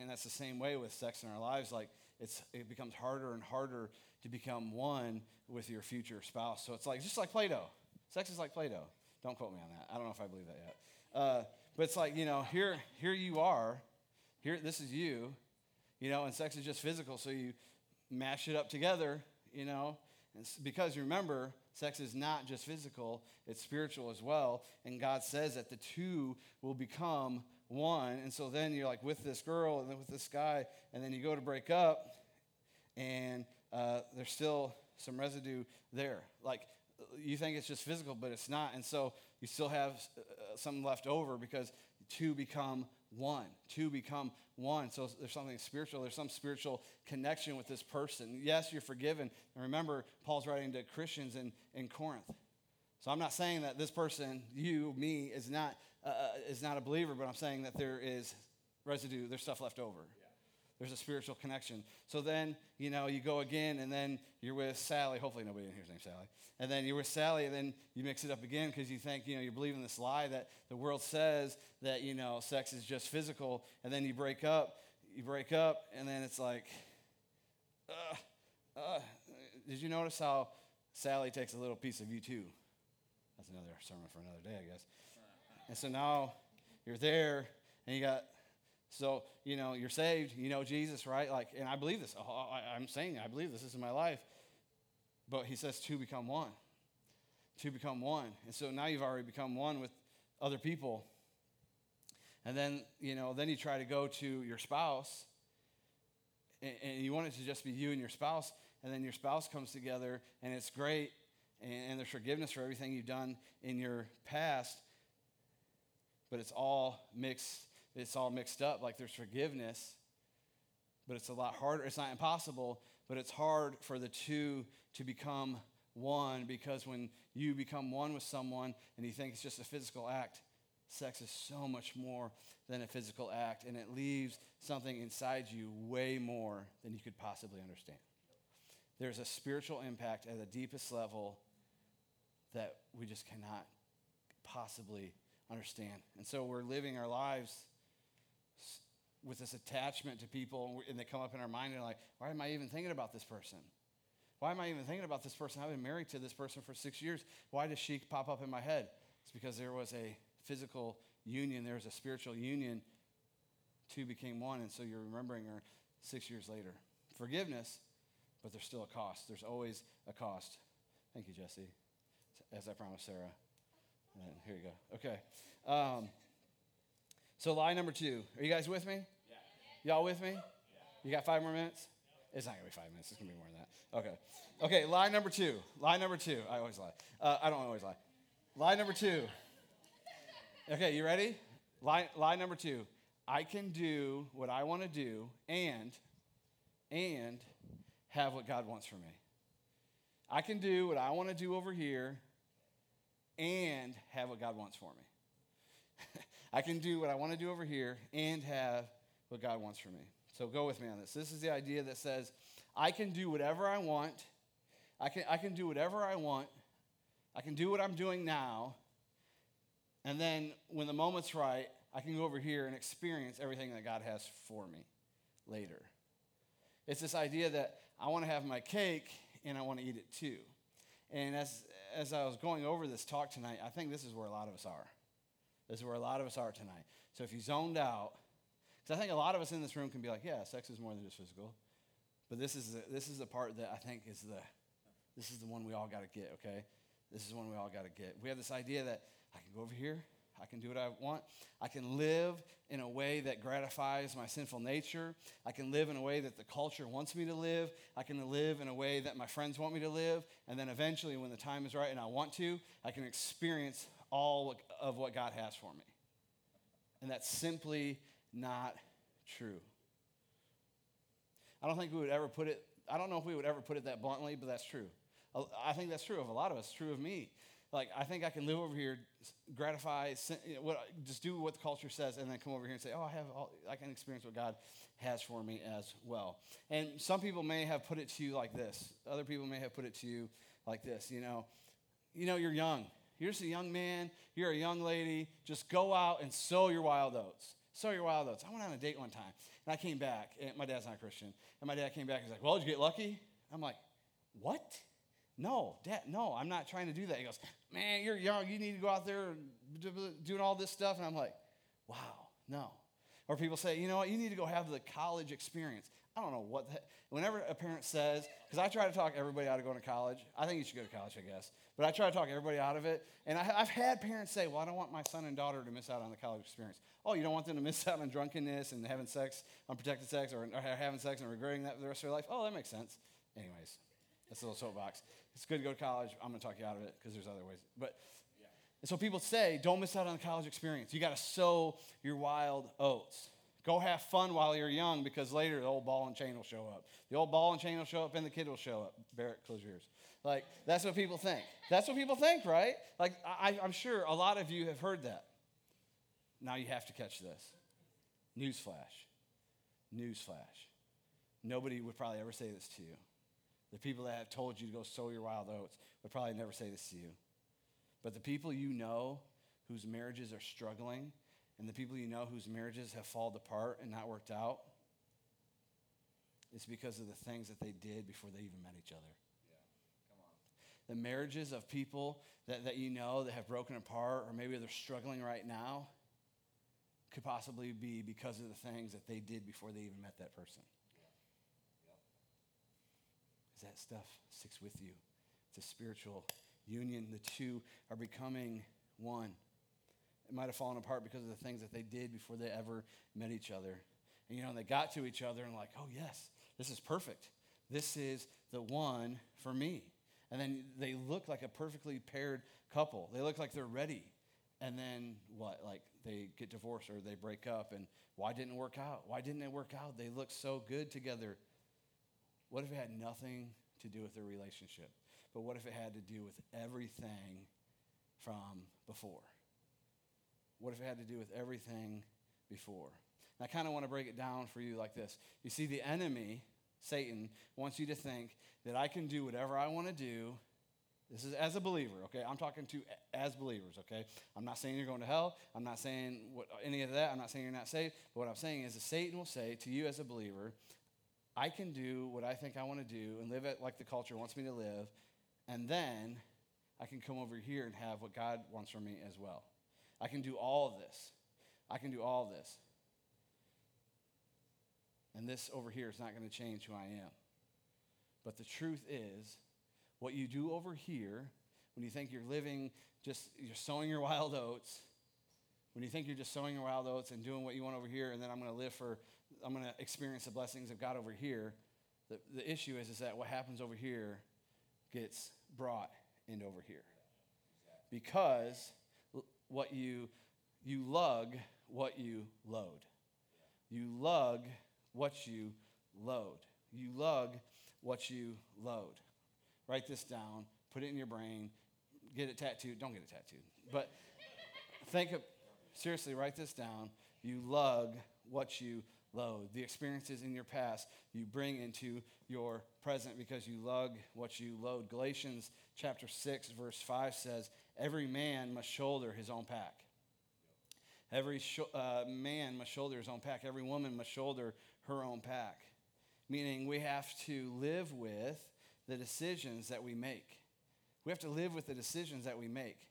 and that's the same way with sex in our lives. Like it's, it becomes harder and harder to become one with your future spouse. So it's like, just like Play Doh. Sex is like Play Doh. Don't quote me on that. I don't know if I believe that yet. Uh, but it's like, you know, here, here you are. Here, this is you. You know, and sex is just physical. So you, mash it up together, you know, and because remember, sex is not just physical, it's spiritual as well. And God says that the two will become one. And so then you're like with this girl and then with this guy, and then you go to break up, and uh, there's still some residue there. Like you think it's just physical, but it's not. And so you still have uh, some left over because two become one. Two become one. So there's something spiritual. There's some spiritual connection with this person. Yes, you're forgiven. And remember, Paul's writing to Christians in, in Corinth. So I'm not saying that this person, you, me, is not, uh, uh is not a believer, but I'm saying that there is residue, there's stuff left over. Yeah. There's a spiritual connection. So then, you know, you go again, and then you're with Sally. Hopefully, nobody in here's named Sally. And then you're with Sally, and then you mix it up again because you think, you know, you're believing this lie that the world says that, you know, sex is just physical. And then you break up, you break up, and then it's like, uh, uh. Did you notice how Sally takes a little piece of you too? That's another sermon for another day, I guess. And so now you're there, and you got so, you know, you're saved, you know Jesus, right? Like, and I believe this. Oh, I, am saying I believe this. This is my life. But he says two become one. Two become one. And so now you've already become one with other people. And then, you know, then you try to go to your spouse and, you want it to just be you and your spouse. And then your spouse comes together and it's great and there's forgiveness for everything you've done in your past. But it's all mixed, it's all mixed up. Like there's forgiveness, but it's a lot harder. It's not impossible, but it's hard for the two to become one because when you become one with someone and you think it's just a physical act, sex is so much more than a physical act, and it leaves something inside you way more than you could possibly understand. There's a spiritual impact at the deepest level that we just cannot possibly understand. And so we're living our lives with this attachment to people, and they come up in our mind and like, why am I even thinking about this person? Why am I even thinking about this person? I've been married to this person for six years. Why does she pop up in my head? It's because there was a physical union, there was a spiritual union. Two became one, and so you're remembering her six years later. Forgiveness, but there's still a cost. There's always a cost. Thank you, Jesse. As I promised Sarah. And here you go. Okay. Um, so, lie number two. Are you guys with me? Yeah. Y'all with me? Yeah. You got five more minutes? It's not going to be five minutes. It's going to be more than that. Okay. Okay, lie number two. Lie number two. I always lie. Uh, I don't always lie. Lie number two. Okay, you ready? Lie, lie number two. I can do what I want to do and, and have what God wants for me. I can do what I want to do over here and have what God wants for me. I can do what I want to do over here and have what God wants for me. So go with me on this. This is the idea that says I can do whatever I want. I can, I can do whatever I want. I can do what I'm doing now. And then when the moment's right, I can go over here and experience everything that God has for me later. It's this idea that I want to have my cake and I want to eat it too. And as, as I was going over this talk tonight, I think this is where a lot of us are. This is where a lot of us are tonight. So if you zoned out, because I think a lot of us in this room can be like, yeah, sex is more than just physical. But this is the, this is the part that I think is the this is the one we all got to get, okay? This is one we all got to get. We have this idea that I can go over here, I can do what I want. I can live in a way that gratifies my sinful nature. I can live in a way that the culture wants me to live. I can live in a way that my friends want me to live. And then eventually, when the time is right and I want to, I can experience all of what God has for me. And that's simply not true. I don't think we would ever put it, I don't know if we would ever put it that bluntly, but that's true. I think that's true of a lot of us, true of me. Like, I think I can live over here, gratify, just do what the culture says, and then come over here and say, oh, I, have all, I can experience what God has for me as well. And some people may have put it to you like this. Other people may have put it to you like this. You know, you know, you're young. You're just a young man. You're a young lady. Just go out and sow your wild oats. Sow your wild oats. I went on a date one time, and I came back. And my dad's not a Christian, and my dad came back. And he's like, "Well, did you get lucky?" I'm like, "What?" No, dad, no, I'm not trying to do that. He goes, Man, you're young. You need to go out there doing all this stuff. And I'm like, Wow, no. Or people say, You know what? You need to go have the college experience. I don't know what the Whenever a parent says, because I try to talk everybody out of going to college. I think you should go to college, I guess. But I try to talk everybody out of it. And I, have had parents say, Well, I don't want my son and daughter to miss out on the college experience. Oh, you don't want them to miss out on drunkenness and having sex, unprotected sex, or, or having sex and regretting that for the rest of their life? Oh, that makes sense. Anyways, that's a little soapbox. It's good to go to college. I'm going to talk you out of it because there's other ways. But yeah. and so people say, don't miss out on the college experience. You got to sow your wild oats. Go have fun while you're young because later the old ball and chain will show up. The old ball and chain will show up and the kid will show up. Barrett, close your ears. Like, that's what people think. That's what people think, right? Like, I, I'm sure a lot of you have heard that. Now you have to catch this. Newsflash. Newsflash. Nobody would probably ever say this to you. The people that have told you to go sow your wild oats would probably never say this to you. But the people you know whose marriages are struggling and the people you know whose marriages have fallen apart and not worked out, it's because of the things that they did before they even met each other. The marriages of people that, that you know that have broken apart, or maybe they're struggling right now, could possibly be because of the things that they did before they even met that person Is that stuff sticks with you It's a spiritual union. The two are becoming one. It might have fallen apart because of the things that they did before they ever met each other. And you know, they got to each other and like, oh yes, this is perfect. This is the one for me. And then they look like a perfectly paired couple. They look like they're ready. And then what? Like they get divorced or they break up. And why didn't it work out? Why didn't it work out? They look so good together. What if it had nothing to do with their relationship? But what if it had to do with everything from before? What if it had to do with everything before? And I kind of want to break it down for you like this. You see, the enemy, Satan, wants you to think that I can do whatever I want to do. This is as a believer, okay? I'm talking to as believers, okay? I'm not saying you're going to hell. I'm not saying what, any of that. I'm not saying you're not saved. But what I'm saying is that Satan will say to you as a believer, I can do what I think I want to do and live it like the culture wants me to live, and then I can come over here and have what God wants for me as well. I can do all of this. I can do all of this. And this over here is not going to change who I am. But the truth is, what you do over here, when you think you're living just, you're sowing your wild oats, when you think you're just sowing your wild oats and doing what you want over here, and then I'm going to live for, I'm going to experience the blessings of God over here, the, the issue is, is that what happens over here gets brought into over here. Because what you, you lug what you load. You lug what you load. You lug what you load. Write this down, put it in your brain, get it tattooed. Don't get it tattooed. But think of, seriously, write this down. You lug what you load. The experiences in your past you bring into your present because you lug what you load. Galatians chapter 6, verse 5 says, Every man must shoulder his own pack. Every sh- uh, man must shoulder his own pack. Every woman must shoulder her own pack. Meaning we have to live with the decisions that we make. We have to live with the decisions that we make.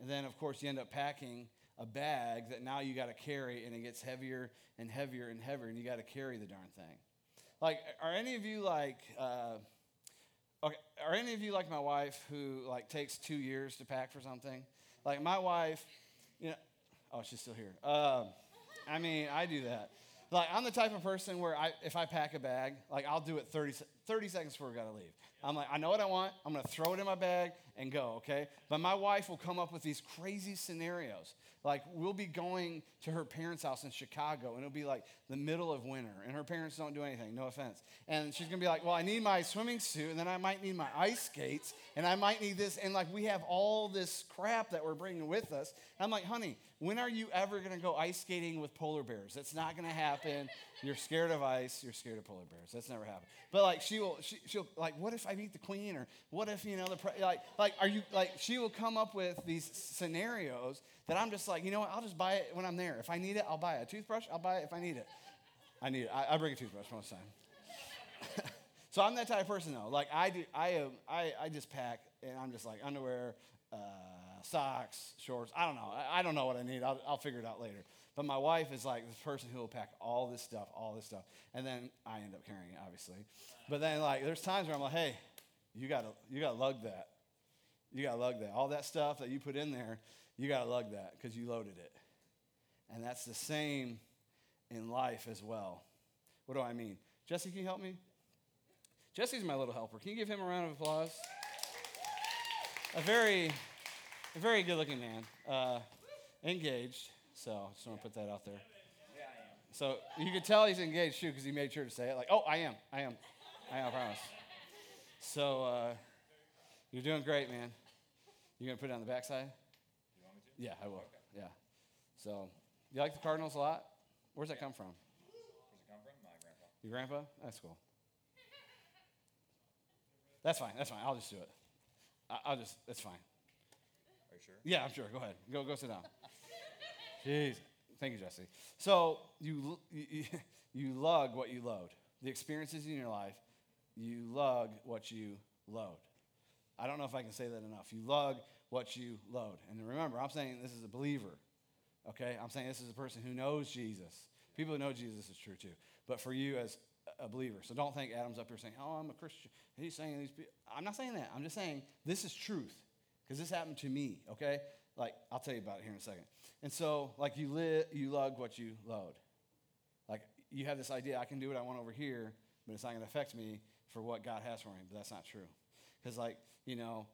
And then, of course, you end up packing a bag that now you got to carry, and it gets heavier and heavier and heavier, and you got to carry the darn thing. Like, are any of you like, uh, are any of you like my wife who like takes two years to pack for something? Like my wife, you know, oh, she's still here. Um, I mean, I do that. Like, I'm the type of person where I, if I pack a bag, like, I'll do it 30, 30 seconds before we gotta leave. I'm like, I know what I want. I'm gonna throw it in my bag and go, okay? But my wife will come up with these crazy scenarios. Like, we'll be going to her parents' house in Chicago, and it'll be like the middle of winter, and her parents don't do anything, no offense. And she's gonna be like, Well, I need my swimming suit, and then I might need my ice skates, and I might need this. And like, we have all this crap that we're bringing with us. And I'm like, Honey, when are you ever gonna go ice skating with polar bears? That's not gonna happen. You're scared of ice, you're scared of polar bears. That's never happened. But like, she will, she, she'll, like, what if I meet the queen, or what if, you know, the, pre- like, like, are you, like, she will come up with these scenarios that I'm just like, you know what, I'll just buy it when I'm there. If I need it, I'll buy it. A toothbrush, I'll buy it if I need it. I need it. I, I bring a toothbrush most time. so I'm that type of person though. Like I do, I am, I, I just pack and I'm just like underwear, uh, socks, shorts. I don't know. I, I don't know what I need. I'll, I'll figure it out later. But my wife is like the person who will pack all this stuff, all this stuff, and then I end up carrying it, obviously. But then like there's times where I'm like, hey, you gotta you gotta lug that. You gotta lug that. All that stuff that you put in there, you got to lug that because you loaded it. And that's the same in life as well. What do I mean? Jesse, can you help me? Jesse's my little helper. Can you give him a round of applause? A very, a very good looking man. Uh, engaged. So just want to put that out there. So you can tell he's engaged too because he made sure to say it. Like, oh, I am. I am. I am, I promise. So uh, you're doing great, man. You're going to put it on the backside? Yeah, I will. Okay. Yeah. So, you like the Cardinals a lot? Where's that come from? Where's it come from? My grandpa. Your grandpa? That's cool. That's fine. That's fine. I'll just do it. I'll just. That's fine. Are you sure? Yeah, I'm sure. Go ahead. Go. Go sit down. Jeez. Thank you, Jesse. So you, you you lug what you load. The experiences in your life, you lug what you load. I don't know if I can say that enough. You lug what you load. And remember, I'm saying this is a believer. Okay? I'm saying this is a person who knows Jesus, People who know Jesus is true too. But for you as a believer, so don't think Adam's up here saying, "Oh, I'm a Christian." He's saying these. People. I'm not saying that. I'm just saying this is truth because this happened to me. Okay, like I'll tell you about it here in a second. And so, like you live, you lug what you load. Like you have this idea, I can do what I want over here, but it's not going to affect me for what God has for me. But that's not true. Because, like, you know,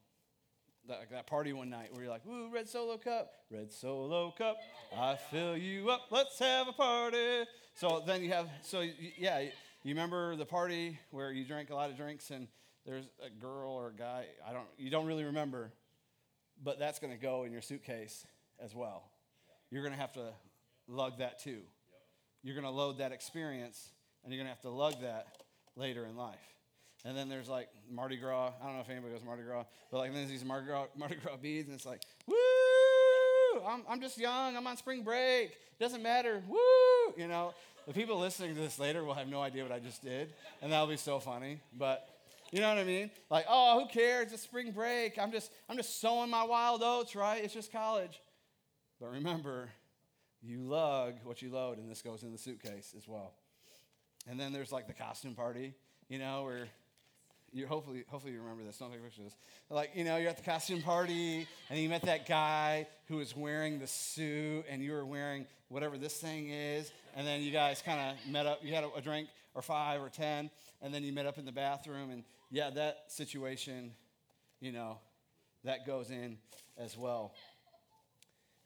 that, that party one night where you're like, "Ooh, red solo cup, red solo cup, I fill you up. Let's have a party." So then you have, so yeah, you remember the party where you drank a lot of drinks and there's a girl or a guy. I don't, you don't really remember, but that's going to go in your suitcase as well. You're going to have to lug that too. You're going to load that experience, and you're going to have to lug that later in life. And then there's like Mardi Gras. I don't know if anybody goes Mardi Gras, but like there's these Mardi Gras, Mardi Gras beads, and it's like, woo! I'm, I'm just young. I'm on spring break. It doesn't matter. Woo! You know, the people listening to this later will have no idea what I just did, and that'll be so funny. But you know what I mean? Like, oh, who cares? It's spring break. I'm just, I'm just sowing my wild oats, right? It's just college. But remember, you lug what you load, and this goes in the suitcase as well. And then there's like the costume party, you know, where you hopefully hopefully you remember this. Don't take pictures of this. Like you know, you're at the costume party and you met that guy who was wearing the suit and you were wearing whatever this thing is, and then you guys kind of met up. You had a, a drink or five or ten, and then you met up in the bathroom. And yeah, that situation, you know, that goes in as well.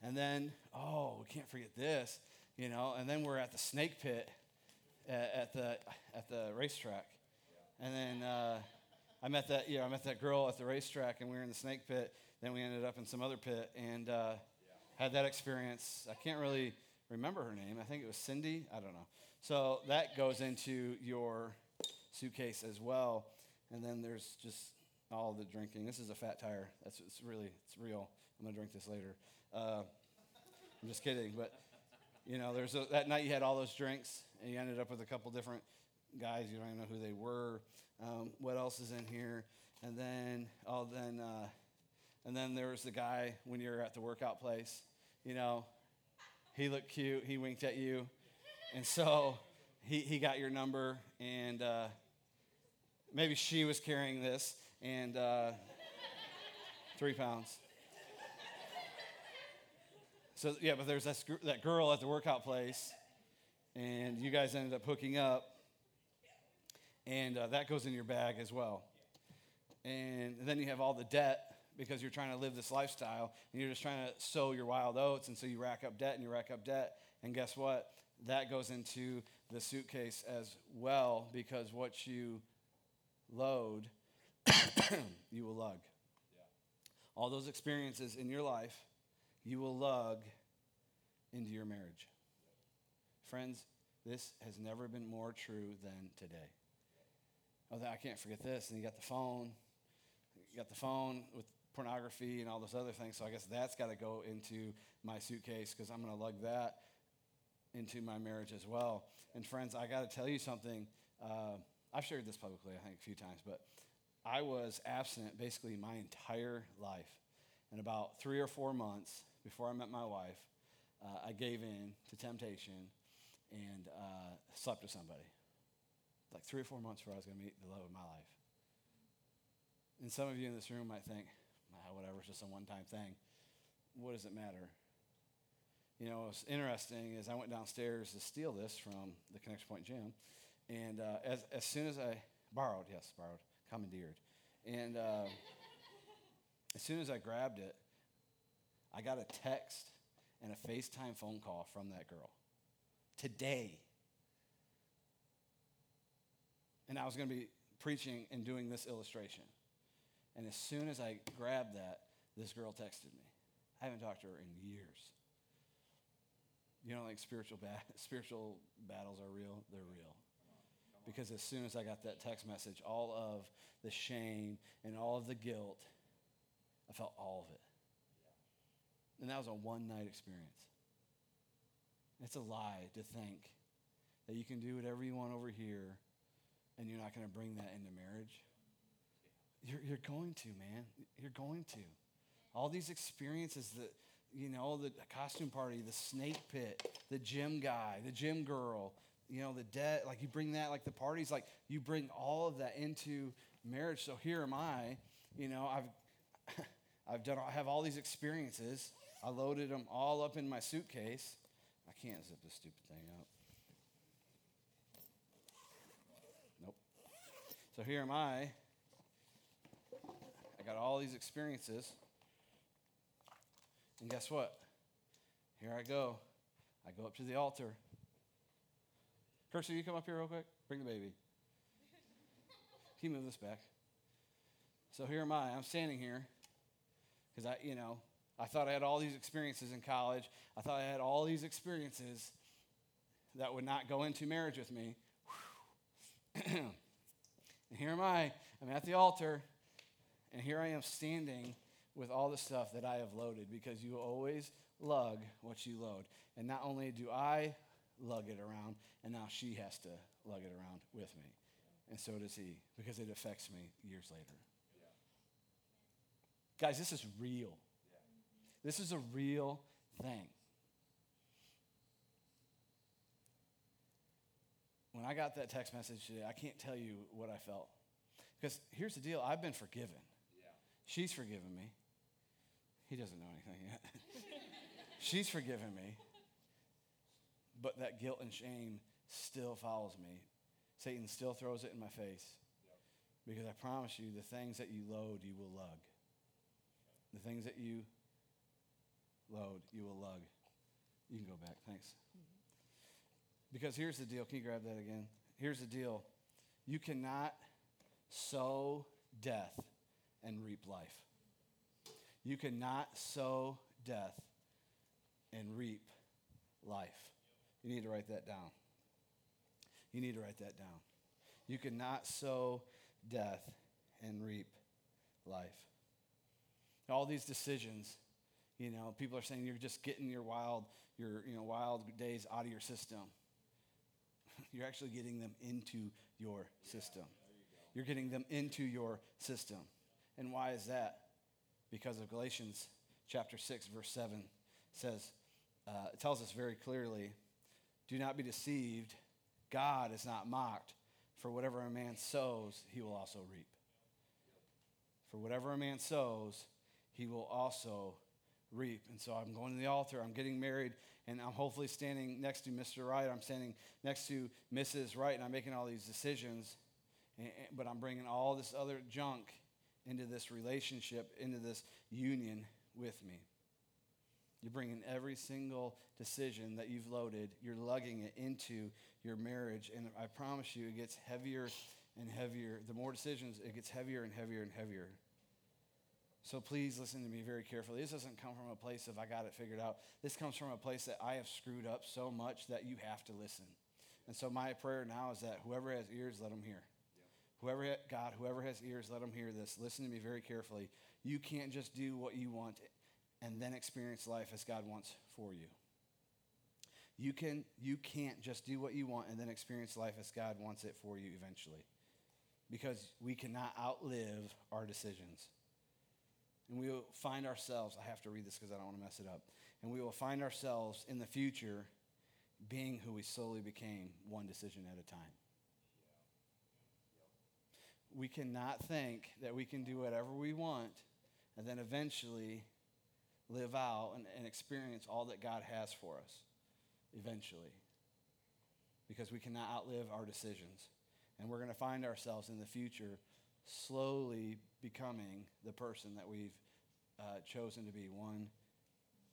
And then oh, we can't forget this, you know. And then we're at the snake pit at, at the at the racetrack and then uh, I met that, you know, I met that girl at the racetrack, and we were in the snake pit. Then we ended up in some other pit, and uh, had that experience. I can't really remember her name. I think it was Cindy. I don't know. So that goes into your suitcase as well. And then there's just all the drinking. This is a fat tire. That's it's really it's real. I'm gonna drink this later. Uh, I'm just kidding, but you know, there's a, that night you had all those drinks, and you ended up with a couple different guys. You don't even know who they were. Um, what else is in here? And then, oh, then, uh, and then there was the guy when you're at the workout place. You know, he looked cute. He winked at you, and so he he got your number. And uh, maybe she was carrying this and uh, three pounds. So yeah, but there's that, that girl at the workout place, and you guys ended up hooking up and uh, that goes in your bag as well. And then you have all the debt because you're trying to live this lifestyle and you're just trying to sow your wild oats, and so you rack up debt and you rack up debt. And guess what? That goes into the suitcase as well because what you load, you will lug. Yeah. All those experiences in your life, you will lug into your marriage. Friends, this has never been more true than today oh, I can't forget this. And you got the phone. You got the phone with pornography and all those other things. So I guess that's got to go into my suitcase because I'm going to lug that into my marriage as well. And friends, I got to tell you something. Uh, I've shared this publicly, I think, a few times, but I was abstinent basically my entire life. And about three or four months before I met my wife, uh, I gave in to temptation and uh, slept with somebody like three or four months before I was going to meet the love of my life. And some of you in this room might think, ah, whatever, it's just a one time thing. What does it matter? You know, what's interesting is I went downstairs to steal this from the Connection Point gym. And uh, as, as soon as I borrowed, yes, borrowed, commandeered. And uh, as soon as I grabbed it, I got a text and a FaceTime phone call from that girl. Today. And I was going to be preaching and doing this illustration. And as soon as I grabbed that, this girl texted me. I haven't talked to her in years. You know, like spiritual, ba- spiritual battles are real, they're real. Because as soon as I got that text message, all of the shame and all of the guilt, I felt all of it. And that was a one night experience. It's a lie to think that you can do whatever you want over here and you're not going to bring that into marriage? You're, you're going to, man. You're going to. All these experiences that, you know, the costume party, the snake pit, the gym guy, the gym girl, you know, the debt, like you bring that, like the parties, like you bring all of that into marriage. So here am I, you know, I've, I've done, I have all these experiences. I loaded them all up in my suitcase. I can't zip this stupid thing up. So here am I. I got all these experiences. And guess what? Here I go. I go up to the altar. Kirsten, you come up here real quick? Bring the baby. Can you move this back? So here am I. I'm standing here because I, you know, I thought I had all these experiences in college. I thought I had all these experiences that would not go into marriage with me. and here am I. I'm at the altar, and here I am standing with all the stuff that I have loaded because you always lug what you load. And not only do I lug it around, and now she has to lug it around with me. And so does he because it affects me years later. Guys, this is real. This is a real thing. When I got that text message today, I can't tell you what I felt. Because here's the deal I've been forgiven. Yeah. She's forgiven me. He doesn't know anything yet. She's forgiven me. But that guilt and shame still follows me. Satan still throws it in my face. Because I promise you, the things that you load, you will lug. The things that you load, you will lug. You can go back. Thanks. Because here's the deal. Can you grab that again? Here's the deal. You cannot sow death and reap life. You cannot sow death and reap life. You need to write that down. You need to write that down. You cannot sow death and reap life. All these decisions, you know, people are saying you're just getting your wild, your you know, wild days out of your system. You're actually getting them into your system. You're getting them into your system. And why is that? because of Galatians chapter 6, verse 7 says, uh, it tells us very clearly do not be deceived. God is not mocked. For whatever a man sows, he will also reap. For whatever a man sows, he will also reap. And so I'm going to the altar, I'm getting married, and I'm hopefully standing next to Mr. Right. I'm standing next to Mrs. Right, and I'm making all these decisions, but I'm bringing all this other junk into this relationship, into this union with me. You're bringing every single decision that you've loaded, you're lugging it into your marriage. And I promise you, it gets heavier and heavier. The more decisions, it gets heavier and heavier and heavier. So please listen to me very carefully. This doesn't come from a place of I got it figured out. This comes from a place that I have screwed up so much that you have to listen. And so my prayer now is that whoever has ears, let them hear. Whoever, God, whoever has ears, let them hear this. Listen to me very carefully. You can't just do what you want and then experience life as God wants for you. You, can, you can't just do what you want and then experience life as God wants it for you eventually. Because we cannot outlive our decisions. And we will find ourselves, I have to read this because I don't want to mess it up. And we will find ourselves in the future being who we slowly became, one decision at a time we cannot think that we can do whatever we want and then eventually live out and, and, experience all that God has for us eventually. Because we cannot outlive our decisions. And we're going to find ourselves in the future slowly becoming the person that we've uh, chosen to be, one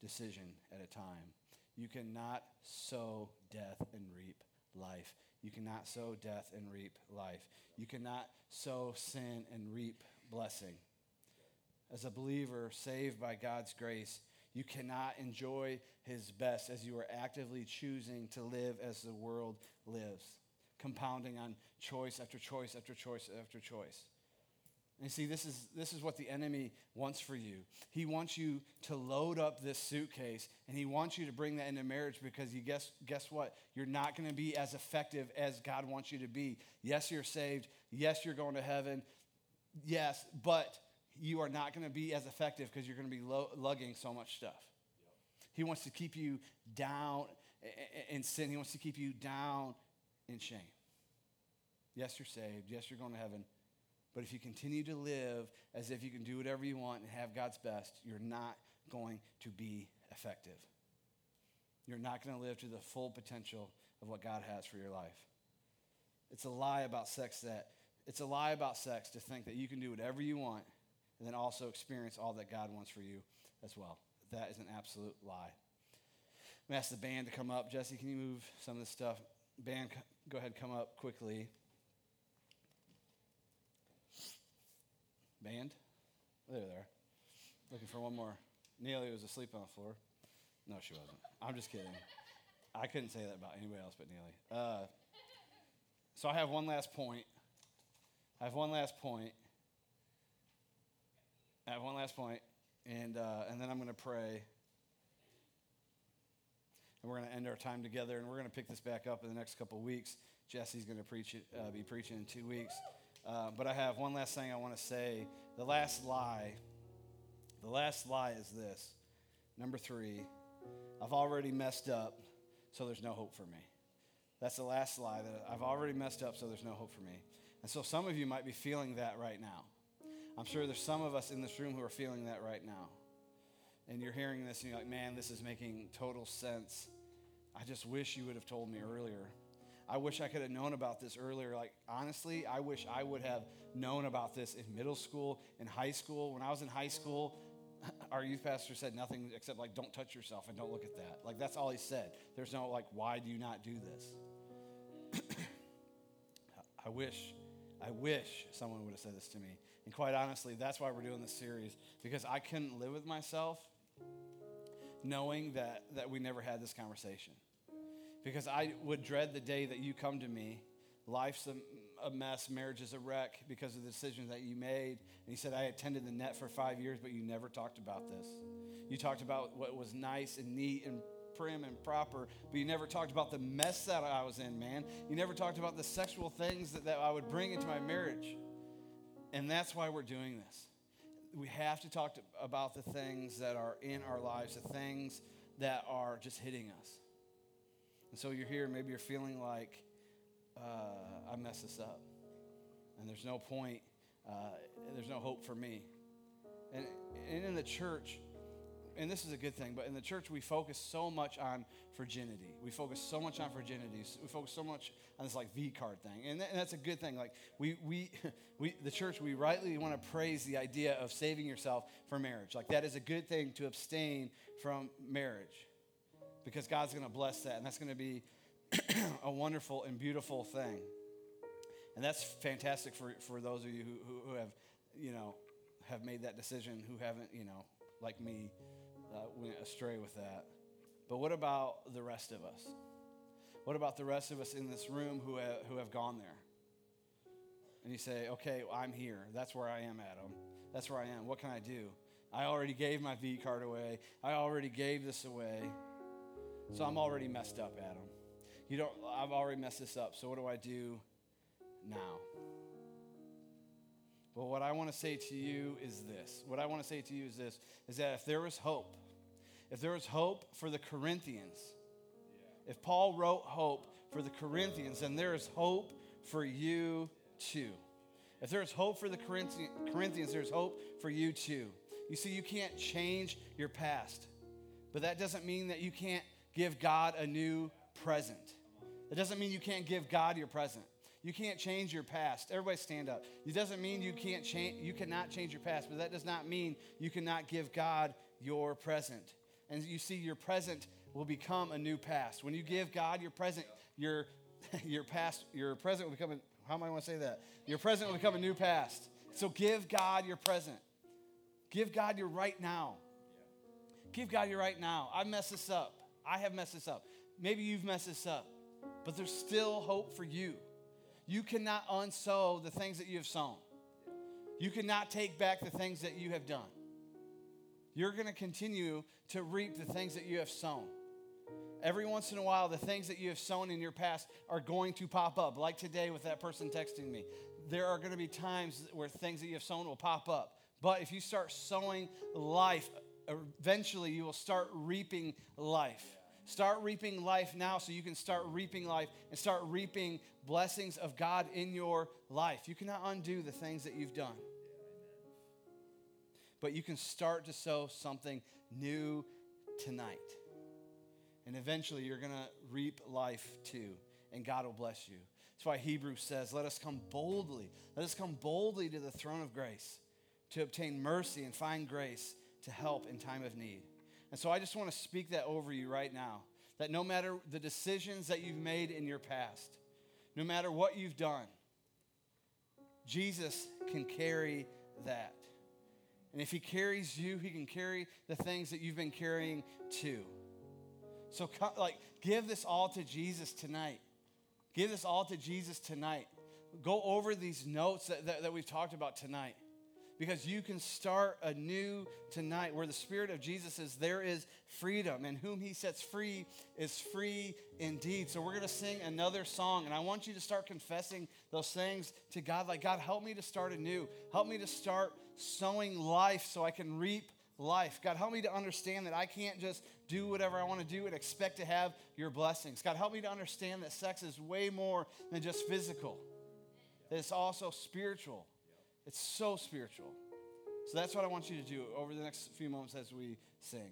decision at a time. You cannot sow death and reap life. You cannot sow death and reap life. You cannot sow sin and reap blessing. As a believer saved by God's grace, you cannot enjoy his best as you are actively choosing to live as the world lives, compounding on choice after choice after choice after choice. And see, this is, this is what the enemy wants for you. He wants you to load up this suitcase, and he wants you to bring that into marriage because you guess, guess what? You're not going to be as effective as God wants you to be. Yes, you're saved. Yes, you're going to heaven. Yes, but you are not going to be as effective because you're going to be lo- lugging so much stuff. He wants to keep you down in sin. He wants to keep you down in shame. Yes, you're saved. Yes, you're going to heaven. But if you continue to live as if you can do whatever you want and have God's best, you're not going to be effective. You're not going to live to the full potential of what God has for your life. It's a lie about sex that it's a lie about sex to think that you can do whatever you want and then also experience all that God wants for you as well. That is an absolute lie. I'm ask the band to come up. Jesse, can you move some of this stuff? Band, go ahead, come up quickly. Band? There, there. Looking for one more. Neely was asleep on the floor. No, she wasn't. I'm just kidding. I couldn't say that about anybody else but Neely. Uh, so I have one last point. I have one last point. I have one last point, and, uh, and then I'm going to pray. And we're going to end our time together, and we're going to pick this back up in the next couple weeks. Jesse's going to preach it, uh, be preaching in two weeks. Uh, but I have one last thing I want to say. The last lie, the last lie is this. Number three, I've already messed up, so there's no hope for me. That's the last lie that I've already messed up, so there's no hope for me. And so some of you might be feeling that right now. I'm sure there's some of us in this room who are feeling that right now. And you're hearing this and you're like, man, this is making total sense. I just wish you would have told me earlier. I wish I could have known about this earlier. Like, honestly, I wish I would have known about this in middle school, in high school. When I was in high school, our youth pastor said nothing except, like, don't touch yourself and don't look at that. Like, that's all he said. There's no, like, why do you not do this? I wish, I wish someone would have said this to me. And quite honestly, that's why we're doing this series, because I couldn't live with myself knowing that, that we never had this conversation because I would dread the day that you come to me. Life's a, mess, marriage is a wreck because of the decisions that you made. And he said, I attended the net for five years, but you never talked about this. You talked about what was nice and neat and prim and proper, but you never talked about the mess that I was in, man. You never talked about the sexual things that, that I would bring into my marriage. And that's why we're doing this. We have to talk to, about the things that are in our lives, the things that are just hitting us. And so you're here, maybe you're feeling like, uh, I messed this up. And there's no point, uh, there's no hope for me. And, and in the church, and this is a good thing, but in the church, we focus so much on virginity. We focus so much on virginity. We focus so much on this like V card thing. And, that, and that's a good thing. Like we, we, we, the church, we rightly want to praise the idea of saving yourself for marriage. Like that is a good thing to abstain from marriage because God's going to bless that, and that's going to be a wonderful and beautiful thing. And that's fantastic for, for those of you who, who have, you know, have made that decision, who haven't, you know, like me, uh, went astray with that. But what about the rest of us? What about the rest of us in this room who have, who have gone there? And you say, okay, well, I'm here. That's where I am, Adam. That's where I am. What can I do? I already gave my V card away. I already gave this away. So I'm already messed up, Adam. You don't I've already messed this up. So what do I do now? Well, what I want to say to you is this. What I want to say to you is this is that if there was hope, if there was hope for the Corinthians, if Paul wrote hope for the Corinthians, then there is hope for you too. If there's hope for the Corinthians, there's hope for you too. You see, you can't change your past, but that doesn't mean that you can't give God a new present. It doesn't mean you can't give God your present. You can't change your past. Everybody stand up. It doesn't mean you can't change you cannot change your past, but that does not mean you cannot give God your present. And you see your present will become a new past. When you give God your present, your your past your present will become a, how am I want to say that? Your present will become a new past. So give God your present. Give God your right now. Give God your right now. I mess this up. I have messed this up. Maybe you've messed this up, but there's still hope for you. You cannot unsow the things that you have sown. You cannot take back the things that you have done. You're going to continue to reap the things that you have sown. Every once in a while, the things that you have sown in your past are going to pop up, like today with that person texting me. There are going to be times where things that you have sown will pop up. But if you start sowing life eventually you will start reaping life. Start reaping life now so you can start reaping life and start reaping blessings of God in your life. You cannot undo the things that you've done. But you can start to sow something new tonight. And eventually you're going to reap life too, and God will bless you. That's why Hebrews says, Let us come boldly. Let us come boldly to the throne of grace to obtain mercy and find grace to help in time of need. And so I just want to speak that over you right now that no matter the decisions that you've made in your past, no matter what you've done, Jesus can carry that. And if he carries you, he can carry the things that you've been carrying too. So, like, give this all to Jesus tonight. Give this all to Jesus tonight. Go over these notes that, that, that we've talked about tonight because you can start anew tonight. Where the Spirit of Jesus is, there is freedom, and whom He sets free is free indeed. So, we're going to sing another song, and I want you to start confessing those things to God. Like, God, help me to start anew. Help me to start sowing life so I can reap life. God, help me to understand that I can't just do whatever I want to do and expect to have your blessings. God, help me to understand that sex is way more than just physical, that it's also spiritual. It's so spiritual. So that's what I want you to do over the next few moments as we sing.